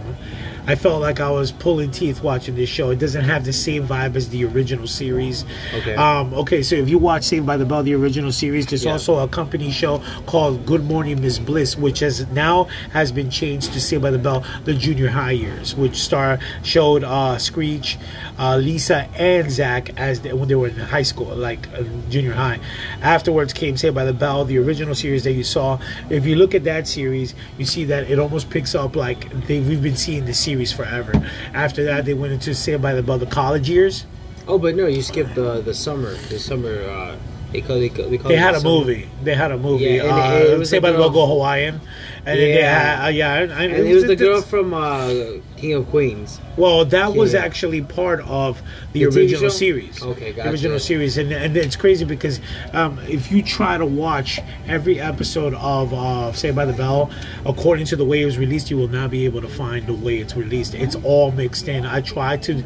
Speaker 1: I felt like I was pulling teeth watching this show. It doesn't have the same vibe as the original series.
Speaker 2: Okay.
Speaker 1: Um, okay, so if you watch Saved by the Bell, the original series, there's
Speaker 2: Yeah.
Speaker 1: also a company show called Good Morning Miss Bliss, which has now has been changed to Saved by the Bell: The Junior High Years, which star showed uh, Screech, uh, Lisa, and Zach as they, when they were in high school, like uh, junior high. Afterwards came Saved by the Bell, the original series that you saw. If you look at that series, you see that it almost picks up like they, we've been seeing the series forever. After that, they went into Saved by the Bell, the college years.
Speaker 2: Oh, but no, you skipped the the summer. The summer. Uh, they call they call, they call
Speaker 1: They had a
Speaker 2: summer.
Speaker 1: movie. They had a movie.
Speaker 2: Yeah, and
Speaker 1: uh,
Speaker 2: it- it was
Speaker 1: Saved
Speaker 2: the
Speaker 1: by the Bell Go Hawaiian. And then
Speaker 2: Yeah.
Speaker 1: had, uh, yeah, I, I,
Speaker 2: And it was the girl from uh, King of Queens.
Speaker 1: Well, that was
Speaker 2: Yeah.
Speaker 1: actually part of the,
Speaker 2: The
Speaker 1: original series.
Speaker 2: Okay,
Speaker 1: The original series, and and it's crazy because um, if you try to watch every episode of uh, Saved by the Bell according to the way it was released, you will not be able to find the way it's released. It's all mixed in. I tried to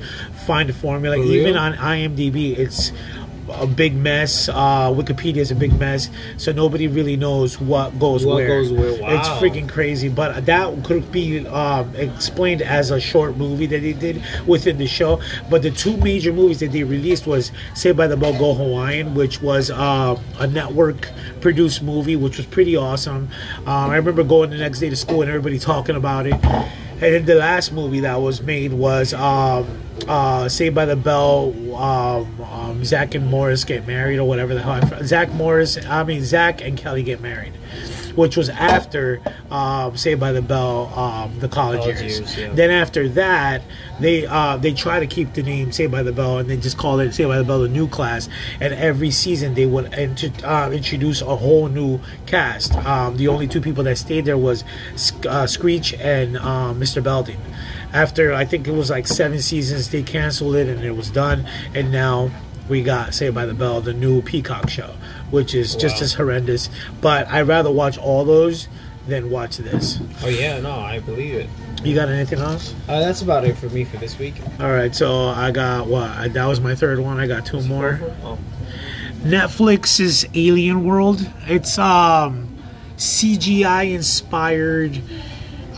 Speaker 1: find the formula,
Speaker 2: For
Speaker 1: even on IMDb. It's a big mess. Uh, Wikipedia is a big mess, so nobody really knows what goes
Speaker 2: What
Speaker 1: where.
Speaker 2: goes where,
Speaker 1: It's freaking crazy, but that could be um, explained as a short movie that they did within the show. But the two major movies that they released was Saved by the Bell Go Hawaiian, which was uh, a network produced movie, which was pretty awesome. Um, I remember going the next day to school and everybody talking about it. And then the last movie that was made was um, uh, Saved by the Bell. Um, um, Zach and Morris get married, or whatever the hell. I Zach Morris, I mean Zach and Kelly get married, which was after um, Saved by the Bell, um, the college,
Speaker 2: College
Speaker 1: years.
Speaker 2: years, yeah.
Speaker 1: Then after that, they uh, they try to keep the name Saved by the Bell, and they just call it Saved by the Bell, the new class. And every season they would int- uh, introduce a whole new cast. Um, the only two people that stayed there was uh, Screech and um, Mr. Belding. After I think it was like seven seasons, they canceled it and it was done. And now we got Saved by the Bell, the new Peacock show, which is just as horrendous. But I'd rather watch all those than watch this.
Speaker 2: Oh yeah, no, I believe it.
Speaker 1: You got anything else?
Speaker 2: Uh, that's about it for me for this week.
Speaker 1: All right, so I got what? I, that was my third one. I got two more.
Speaker 2: Oh.
Speaker 1: Netflix's Alien World. It's um CGI inspired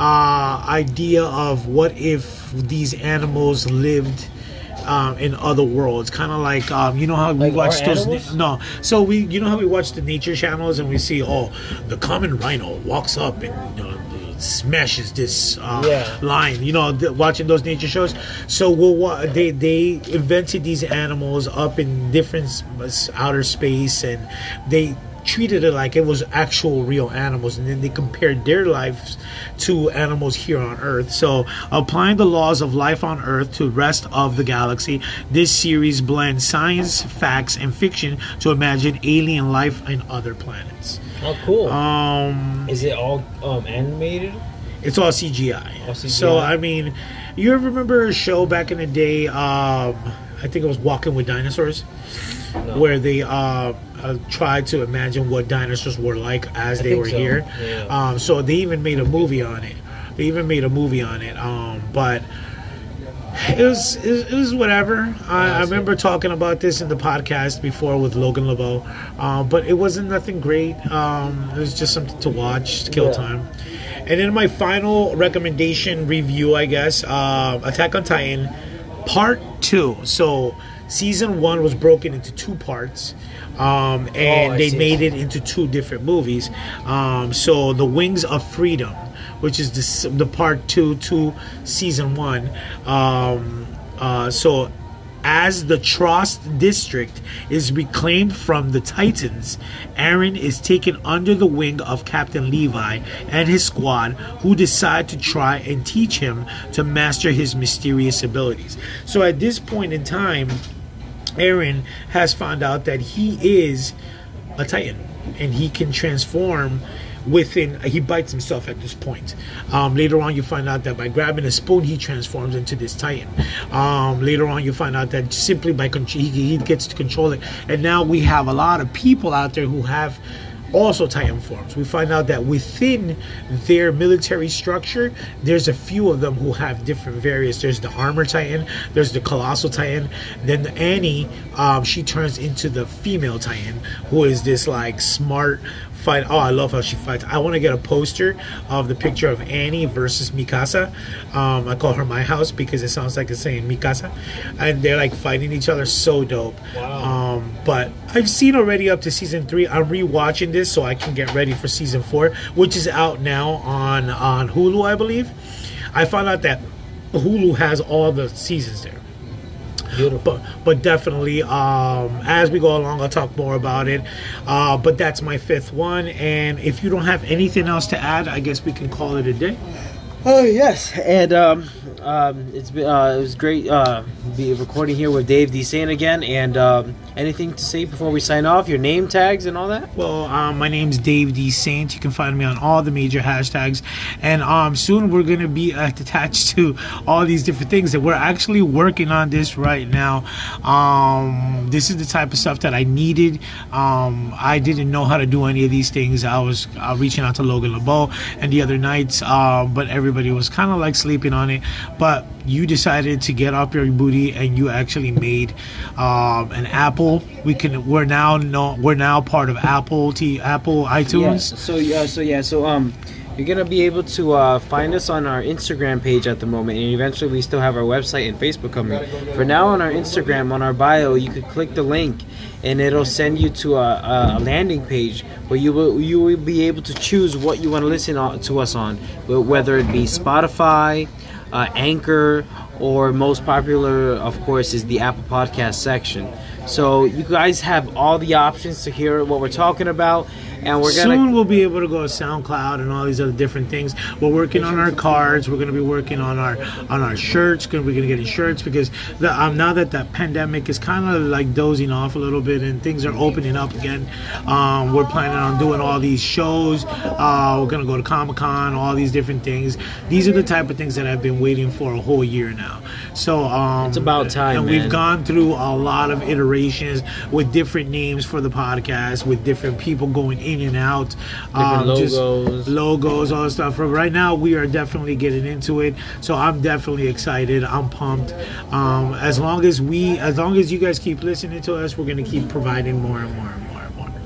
Speaker 1: uh, idea of what if these animals lived um, in other worlds, kind of like um, you know how we
Speaker 2: Like
Speaker 1: watch those.
Speaker 2: animals?
Speaker 1: no, so we you know how we watch the nature channels and we see oh the common rhino walks up and you know, smashes this uh,
Speaker 2: Yeah.
Speaker 1: line. You know, watching those nature shows. So we'll wa- they they invented these animals up in different s- outer space, and they treated it like it was actual real animals, and then they compared their lives to animals here on Earth. So applying the laws of life on Earth to the rest of the galaxy, this series blends science, facts, and fiction to imagine alien life in other planets.
Speaker 2: Oh, cool.
Speaker 1: Um,
Speaker 2: Is it all um, animated?
Speaker 1: it's all CGI.
Speaker 2: All CGI.
Speaker 1: So I mean, you ever remember a show back in the day? Um, I think it was Walking with Dinosaurs,
Speaker 2: No.
Speaker 1: where they uh, uh, tried to imagine what dinosaurs were like as
Speaker 2: I
Speaker 1: they were
Speaker 2: so,
Speaker 1: here.
Speaker 2: yeah.
Speaker 1: Um, so they even made a movie on it. They even made a movie on it. Um, but it was, it was it was whatever. I, I remember talking about this in the podcast before with Logan LeBeau, um, but it wasn't nothing great. Um, it was just something to watch, to kill
Speaker 2: Yeah.
Speaker 1: time. And then my final recommendation review, I guess, uh, Attack on Titan, Part Two. So season one was broken into two parts. Um, and
Speaker 2: Oh,
Speaker 1: they
Speaker 2: see.
Speaker 1: made it into two different movies. Um, so the Wings of Freedom, which is the, the part two to season one. Um, uh, so as the Trost district is reclaimed from the Titans, Eren is taken under the wing of Captain Levi and his squad, who decide to try and teach him to master his mysterious abilities. So at this point in time, Eren has found out that he is a Titan and he can transform within he bites himself at this point. Um, later on you find out that by grabbing a spoon he transforms into this titan. Um, later on you find out that simply by con- he, he gets to control it. And now we have a lot of people out there who have also Titan forms. We find out that within their military structure, there's a few of them who have different various. There's the armor Titan, there's the colossal Titan. Then Annie, um, she turns into the female Titan, who is this like smart fight. Oh, I love how she fights. I want to get a poster of the picture of Annie versus Mikasa. Um, I call her my house because it sounds like it's saying Mikasa, and they're like fighting each other. So dope.
Speaker 2: Wow.
Speaker 1: Um, but I've seen already up to season three. I'm rewatching this so I can get ready for season four, which is out now on on Hulu, I believe. I found out that Hulu has all the seasons there.
Speaker 2: Beautiful.
Speaker 1: But but definitely, um, as we go along, I'll talk more about it. Uh, but that's my fifth one, and if you don't have anything else to add, I guess we can call it a day.
Speaker 2: Oh yes, and um, um, it's been uh, it was great uh, be recording here with Dave D. Saint again. And um, anything to say before we sign off? Your name tags and all that.
Speaker 1: Well, um, my name's Dave D. Saint. You can find me on all the major hashtags. And um, soon we're to be uh, attached to all these different things that we're actually working on this right now. Um, this is the type of stuff that I needed. Um, I didn't know how to do any of these things. I was uh, reaching out to Logan LeBeau and the other nights, uh, but everybody was kind of like sleeping on it. but you decided to get off your booty and you actually made um, an Apple. We can we're now no, we're now part of Apple T Apple iTunes.
Speaker 2: Yeah, so yeah, so yeah, so um, you're gonna be able to uh, find us on our Instagram page at the moment, and eventually we still have our website and Facebook coming. For now, on our Instagram, on our bio, you could click the link, and it'll send you to a, a landing page where you will you will be able to choose what you want to listen to us on, whether it be Spotify, uh, Anchor, or most popular, of course, is the Apple Podcast section. So you guys have all the options to hear what we're talking about and we're gonna
Speaker 1: soon we'll be able to go to SoundCloud and all these other different things. We're working on our cards. We're going to be working on our on our shirts. We're going to get shirts because the, um, now that the pandemic is kind of like dozing off a little bit and things are opening up again. Um, we're planning on doing all these shows. Uh, we're going to go to Comic Con, all these different things. These are the type of things that I've been waiting for a whole year now. So um,
Speaker 2: it's about time,
Speaker 1: and
Speaker 2: man.
Speaker 1: we've gone through a lot of iterations with different names for the podcast, with different people going in and out.
Speaker 2: Um, logos,
Speaker 1: logos, all that stuff. For right now, we are definitely getting into it. So I'm definitely excited. I'm pumped. Um, as long as we, as long as you guys keep listening to us, we're gonna keep providing more and more.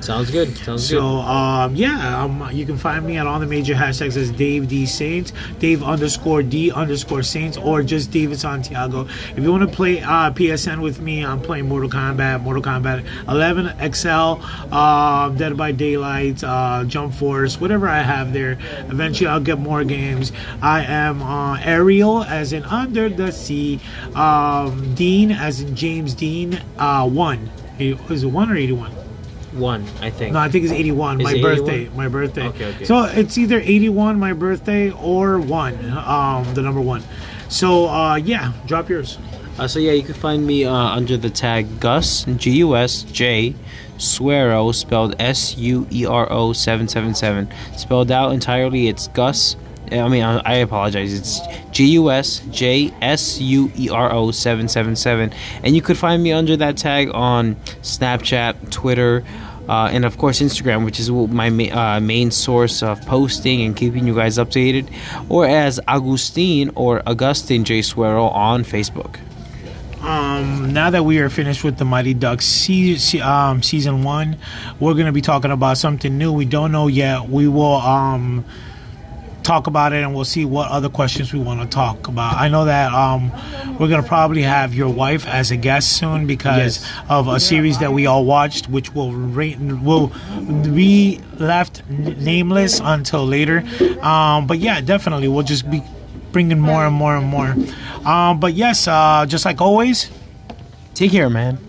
Speaker 2: Sounds good. Sounds
Speaker 1: so,
Speaker 2: good.
Speaker 1: So, um, yeah, um, you can find me on all the major hashtags as Dave D Saints, Dave underscore D underscore Saints, or just David Santiago. If you want to play uh, PSN with me, I'm playing Mortal Kombat, Mortal Kombat 11 XL, uh, Dead by Daylight, uh, Jump Force, whatever I have there. Eventually, I'll get more games. I am uh, Ariel, as in Under the Sea, um, Dean, as in James Dean, uh, 1. Is it 1 or 81?
Speaker 2: One, I think.
Speaker 1: No, I think it's 81.
Speaker 2: Is
Speaker 1: my
Speaker 2: it
Speaker 1: birthday.
Speaker 2: 81?
Speaker 1: My birthday.
Speaker 2: Okay, okay.
Speaker 1: So it's either 81, my birthday, or one, um, the number one. So uh, yeah, drop yours.
Speaker 2: Uh, so yeah, you can find me uh, under the tag Gus G U S J Suero, spelled S U E R O seven seven seven. Spelled out entirely, it's Gus. I mean, I apologize. It's G U S J S U E R O seven seven seven, and you could find me under that tag on Snapchat, Twitter. Uh, and of course Instagram, which is my ma- uh, main source of posting and keeping you guys updated, or as Agustin or Augustin J Suero on Facebook.
Speaker 1: Um, now that we are finished with the Mighty Ducks se- um, season one, we're going to be talking about something new. We don't know yet. We will um, talk about it and we'll see what other questions we want to talk about. I know that um, we're going to probably have your wife as a guest soon because
Speaker 2: yes.
Speaker 1: of a series that we all watched, which will rate, will be left n- nameless until later. Um, but yeah, definitely, we'll just be bringing more and more and more. Um, but yes, uh, just like always,
Speaker 2: take care, man.